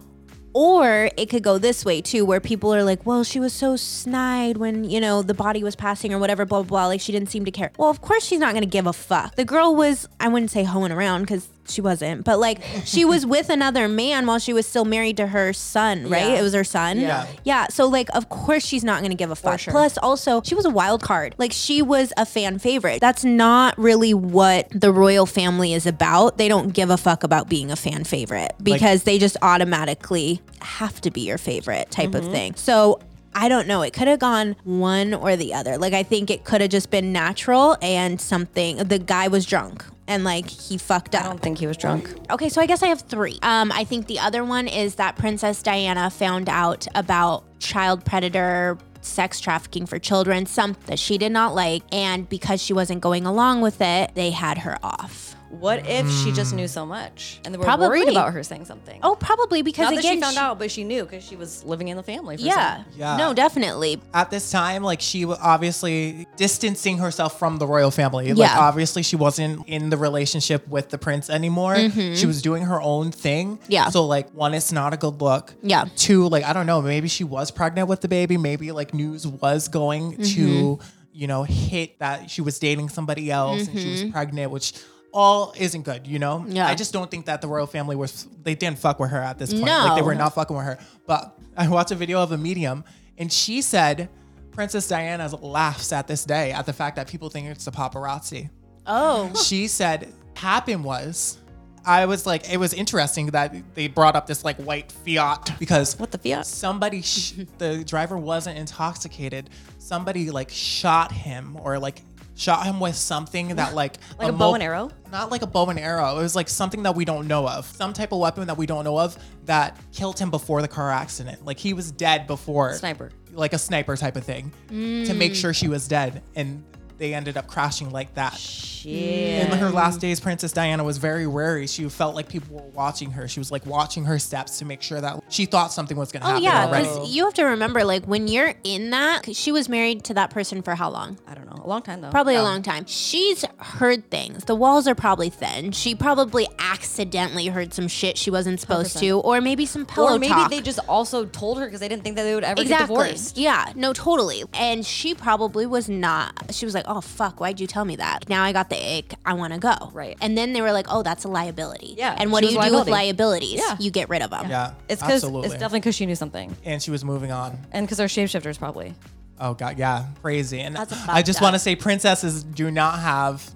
Or it could go this way too, where people are like, well, she was so snide when, you know, the body was passing or whatever, blah, blah, blah. Like, she didn't seem to care. Well, of course she's not going to give a fuck. The girl was, I wouldn't say hoeing around because she wasn't, but like she was with another man while she was still married to her son, right? Yeah. It was her son. Yeah. Yeah. So like of course she's not gonna give a fuck. sure. Plus also she was a wild card. Like she was a fan favorite. That's not really what the royal family is about. They don't give a fuck about being a fan favorite because they just automatically have to be your favorite type of mm-hmm. thing. So I don't know. It could have gone one or the other. Like I think it could have just been natural and something. The guy was drunk and like he fucked up. I don't think he was drunk. Okay, so I guess I have three. Um, I think the other one is that Princess Diana found out about child predator sex trafficking for children, some that she did not like, and because she wasn't going along with it, they had her off. What if she just knew so much and they were Probably. worried about her saying something? Oh, probably because not that she found she- out, but she knew because she was living in the family. For Yeah, some- Yeah. no, definitely. At this time, like she was obviously distancing herself from the royal family. Like Yeah. obviously she wasn't in the relationship with the prince anymore. She was doing her own thing. Mm-hmm. Yeah. So like one, it's not a good look. Yeah. Two, like I don't know, maybe she was pregnant with the baby. Maybe like news was going to, Mm-hmm. you know, hit that she was dating somebody else and she was Mm-hmm. pregnant, which all isn't good, you know? Yeah. I just don't think that the royal family was they didn't fuck with her at this point. No. Like they were not fucking with her. But I watched a video of a medium and she said Princess Diana laughs at this day at the fact that people think it's the paparazzi. Oh, She said happened was I was like it was interesting that they brought up this like white Fiat because What the fiat? somebody sh- the driver wasn't intoxicated. Somebody like shot him or like shot him with something that like Like a mo- bow and arrow? not like a bow and arrow. It was like something that we don't know of. Some type of weapon that we don't know of that killed him before the car accident. Like he was dead before. Sniper. Like a sniper type of thing to make mm. sure she was dead. And they ended up crashing like that. Shit. In her last days, Princess Diana was very wary. She felt like people were watching her. She was like watching her steps to make sure that she thought something was going to oh happen yeah. already. Because you have to remember, like when you're in that, she was married to that person for how long? I don't know. A long time though. Probably a long time. She's heard things. The walls are probably thin. She probably accidentally heard some shit she wasn't supposed to, or maybe some pillow Or maybe talk. they just also told her because they didn't think that they would ever exactly. get divorced. Yeah, no, totally. And she probably was not. She was like, "Oh fuck, why'd you tell me that? Now I got the ick. I want to go." Right. And then they were like, "Oh, that's a liability." Yeah, And what do you was do with liabilities? Yeah. You get rid of them. yeah, It's because absolutely. it's definitely because she knew something, and she was moving on. and because they're shapeshifters probably. Oh god, yeah, crazy. And That's a I just fucked want to say, princesses do not have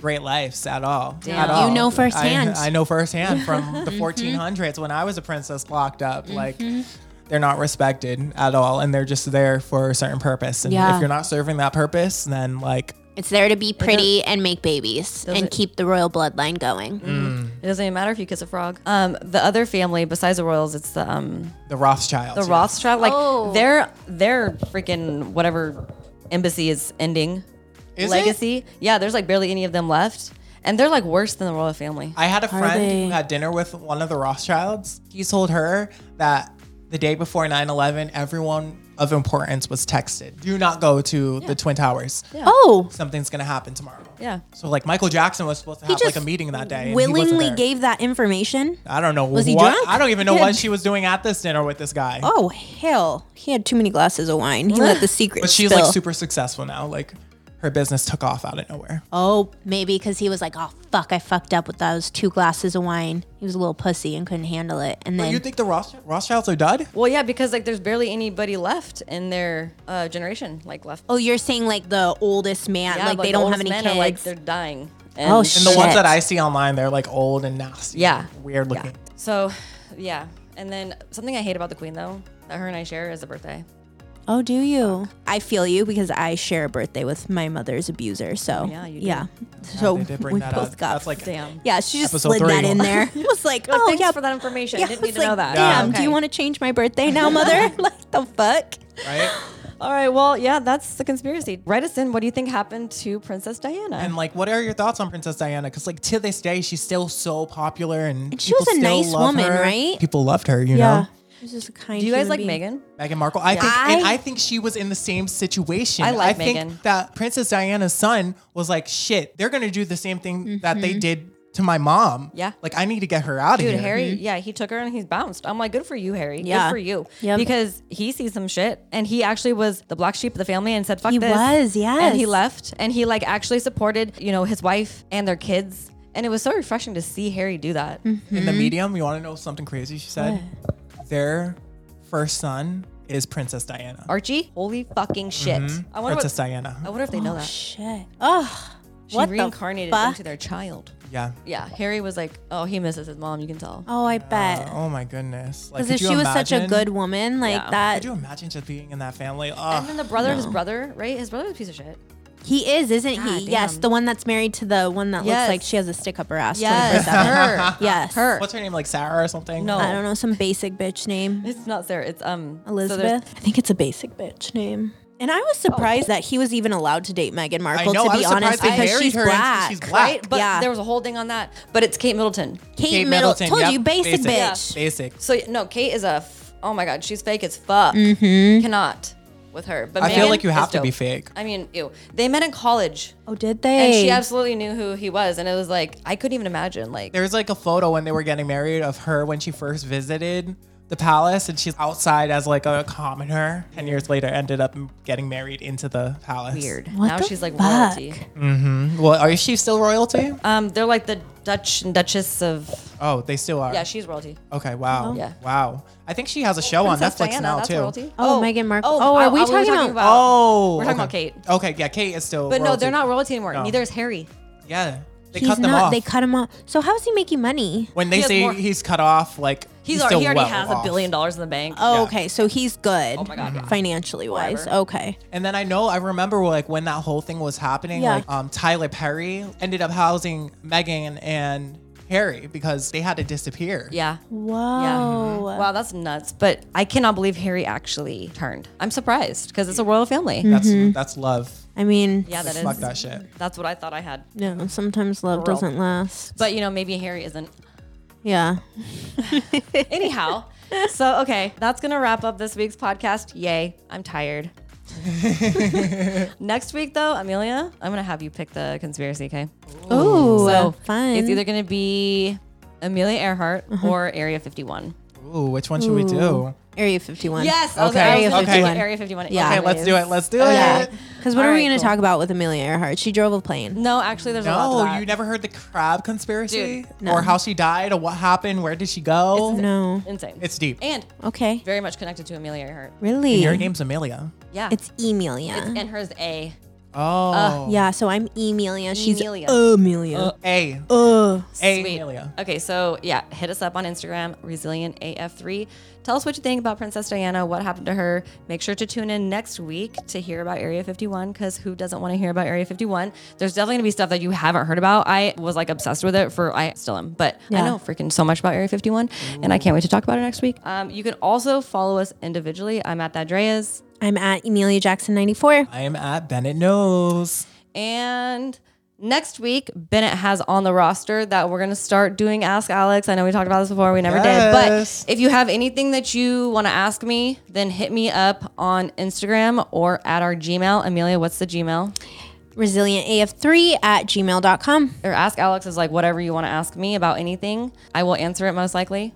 great lives at all. Damn. At You all. know firsthand. I, I know firsthand from the Mm-hmm. 1400s when I was a princess locked up. Like. They're not respected at all, and they're just there for a certain purpose. And Yeah. if you're not serving that purpose, then like It's there to be pretty and make babies and it- keep the royal bloodline going. Mm. It doesn't even matter if you kiss a frog. Um, the other family besides the royals, it's the um the Rothschilds. the yeah. Rothschild. Like Oh. their their freaking whatever embassy is ending Is it? legacy. Yeah, there's like barely any of them left, and they're like worse than the royal family. I had a friend they? who had dinner with one of the Rothschilds. He told her that the day before 9 11, everyone of importance was texted do not go to the Twin Towers. Oh, Something's to happen tomorrow. Yeah. So, like, Michael Jackson was supposed to have like a meeting that day. he willingly gave that information. I don't know. Was he what, drunk? I don't even know He what she was doing at this dinner with this guy. Oh hell, he had too many glasses of wine. He let the secret. but she's spill. like super successful now. Like, her business took off out of nowhere. Oh, maybe because he was like, "Oh fuck, I fucked up with those two glasses of wine." He was a little pussy and couldn't handle it. And But then you think the Roths- Rothschilds are dead? Well, yeah, because like there's barely anybody left in their uh, generation, like left. oh, you're saying like the oldest man, yeah, like but they the don't have oldest any men are, like they're dying. Oh, And the ones that I see online, they're like old and nasty. Yeah. Weird Yeah. looking. So, yeah. And then something I hate about the queen though that her and I share is the birthday. Oh, do you? I feel you because I share a birthday with my mother's abuser. So yeah, you do. yeah. So they did bring we that both up. got. That's like Damn. yeah, she just episode slid that in there. It was like, Like, oh, oh thanks yeah, for that information. Yeah, I didn't I need was to like, know that. Damn, Okay. do you want to change my birthday now, mother? like the fuck? right? All right. Well, yeah, that's the conspiracy. Write us in. What do you think happened to Princess Diana? And like, what are your thoughts on Princess Diana? Because like to this day, she's still so popular, and, And she was a nice woman, her. right? People loved her, you know. She was just a kind. do you guys human like being. Megan? Meghan Markle. I think, and I- I think she was in the same situation. I like think Meghan. that Princess Diana's son was like, shit, they're gonna do the same thing that they did to my mom. Mm-hmm. Yeah. like I need to get her out of here. Dude, here. Harry, yeah, he took her and he's bounced. I'm like, good for you, Harry. Yeah. Good for you. Yep. Because he sees some shit and he actually was the black sheep of the family and said, fuck He this. was, And he left and he like actually supported, you know, his wife and their kids And it was so refreshing to see Harry do that. In Mm-hmm. the medium, you want to know something crazy? She said their first son is Princess Diana. Archie, holy fucking shit. Mhm. I wonder Princess what, Diana. I wonder if they know Oh, that. shit. Oh, She what the reincarnated fuck? into their child. Yeah. Yeah, Harry was like, oh, he misses his mom. You can tell. Oh, I bet. Uh, oh my goodness. Like, Because could if you she was such a imagine- good woman, like Yeah. that, Could you imagine just being in that family? and Oh, then the brother, his no. brother, right? His brother's a piece of shit. He is, isn't God he? Yes, the one that's married to the one that Yes. looks like she has a stick up her ass. Yes, 24/7. her. Yes. Her. what's her name? Like Sarah or something? No. I don't know, some basic bitch name. It's not Sarah. It's um so there's- Elizabeth. I think it's a basic bitch name. And I was surprised that he was even allowed to date Meghan Markle, know, to I be was surprised honest, they because married she's her and black. she's black. right? But Yeah. there was a whole thing on that. But it's Kate Middleton. Kate, Kate Middle Middleton. told yep, you, basic, basic. bitch. Basic. So no, Kate is a. F- oh my god, she's fake as fuck. Mm-hmm. Cannot with her. But I feel Meghan like you is have to be dope. fake. I mean, ew. They met in college, Oh, did they? and she absolutely knew who he was, and it was like I couldn't even imagine. Like, There's like a photo when they were getting married of her when she first visited the palace and she's outside as like a commoner. Ten years later, ended up getting married into the palace. weird. What now the she's like fuck? royalty. Mm-hmm. Well, are she still royalty? Um, they're like the Dutch and Duchess of. Oh, they still are. Yeah, she's royalty. Okay. Wow. Yeah. Wow. I think she has a show on Princess Netflix Diana, now that's too. royalty. Oh, Meghan Markle. Oh, I- are we I- talking about- Oh. We're talking okay. about Kate. Okay. Yeah. Kate is still. But no, they're not royalty anymore. No. Neither is Harry. Yeah. They He's cut them not. off. They cut him off. So how is he making money? when they He say more- he's cut off, like He's, he's, already, he already well has off. a billion dollars in the bank. Oh, Yeah. okay. So he's good. Oh my God, yeah. Financially wise. Whatever. Okay. And then I know I remember like when that whole thing was happening, Yeah. like um, Tyler Perry ended up housing Meghan and Harry because they had to disappear. Yeah. Whoa. Wow, that's nuts. But I cannot believe Harry actually turned. I'm surprised because it's a royal family. That's Mm-hmm. that's love. I mean, Yeah, that is. Fuck that shit. That's what I thought I had. no, sometimes love For doesn't last. But you know, maybe Harry isn't. Yeah. Anyhow, so okay, that's gonna wrap up this week's podcast. Yay, I'm tired. Next week, though, Emelia, I'm gonna have you pick the conspiracy. Okay. Oh, So fun. It's either gonna be Amelia Earhart Uh-huh. or Area 51. Ooh, which one should we do? Area 51. Yes. I was- Okay, Area gonna 51. pick Area 51. Yeah. Okay, let's do it. Let's do it. Because what All are we right, going to cool. talk about with Amelia Earhart? She drove a plane. No, actually, there's a lot to No, that. you never heard the crab conspiracy? Dude, no. Or how she died or what happened? Where did she go? No. Insane. It's deep. and Okay. very much connected to Amelia Earhart. Really? Your name's Amelia. Yeah. It's Emelia. and hers A. Oh. yeah, so I'm Emelia. She's Emelia. Amelia. A. Uh, A. Sweet. Amelia. Okay, so yeah, hit us up on Instagram, Resilient AF3. Tell us what you think about Princess Diana, what happened to her. Make sure to tune in next week to hear about Area 51 because who doesn't want to hear about Area 51? There's definitely gonna be stuff that you haven't heard about. I was like obsessed with it for, I still am, but I know freaking so much about Area 51 and I can't wait to talk about it next week. Um, you can also follow us individually. I'm at that Dreas. I'm at Emelia Jackson 94. I am at Bennett Knows. And next week, Bennett has on the roster that we're going to start doing Ask Alex. I know we talked about this before, we never did. But if you have anything that you want to ask me, then hit me up on Instagram or at our Gmail. Emelia, what's the Gmail? ResilientAF3 at gmail.com. Or Ask Alex is like whatever you want to ask me about anything. I will answer it most likely.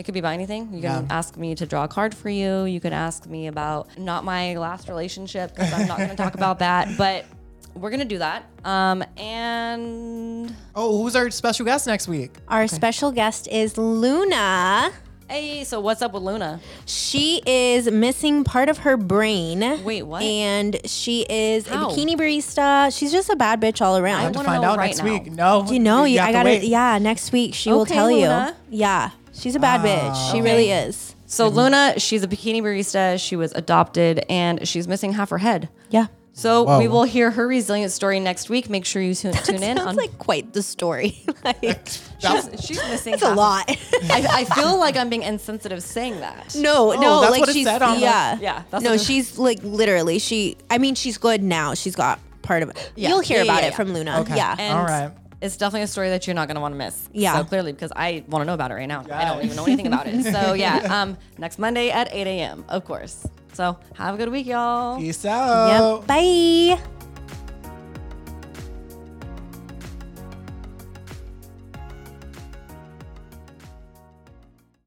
It could be about anything. You can Yeah. ask me to draw a card for you. You can ask me about not my last relationship because I'm not going to talk about that. But we're going to do that. Um, and Oh, who's our special guest next week? Our special guest is Luna. hey, so what's up with Luna? She is missing part of her brain. Wait, what? And she is How? a bikini barista. She's just a bad bitch all around. have to wanna find know out right next now. week. No. Do you know? you Yeah, I gotta. wait. Yeah, next week she will Okay, tell Luna. you. Yeah, she's a bad ah, bitch. She really is. So mm-hmm. Luna, she's a bikini barista. She was adopted and she's missing half her head. Yeah. So Whoa. we will hear her resilient story next week. Make sure you tune, tune in. Sounds on, like quite the story. like, she's, she's missing. that's a lot. I, I feel like I'm being insensitive saying that. no, Oh, no, that's like what it she's said on the- yeah, Yeah, that's no, she's like literally. She, I mean, she's good now. She's got part of it. Yeah. You'll hear Yeah, yeah, about yeah, it yeah. from Luna. Okay. Yeah. And All right. It's definitely a story that you're not going to want to miss. Yeah. So clearly, because I want to know about it right now. I don't even know anything about it. So yeah, um, next Monday at 8 a.m. Of course. So have a good week, y'all. Peace out. Yep. Bye.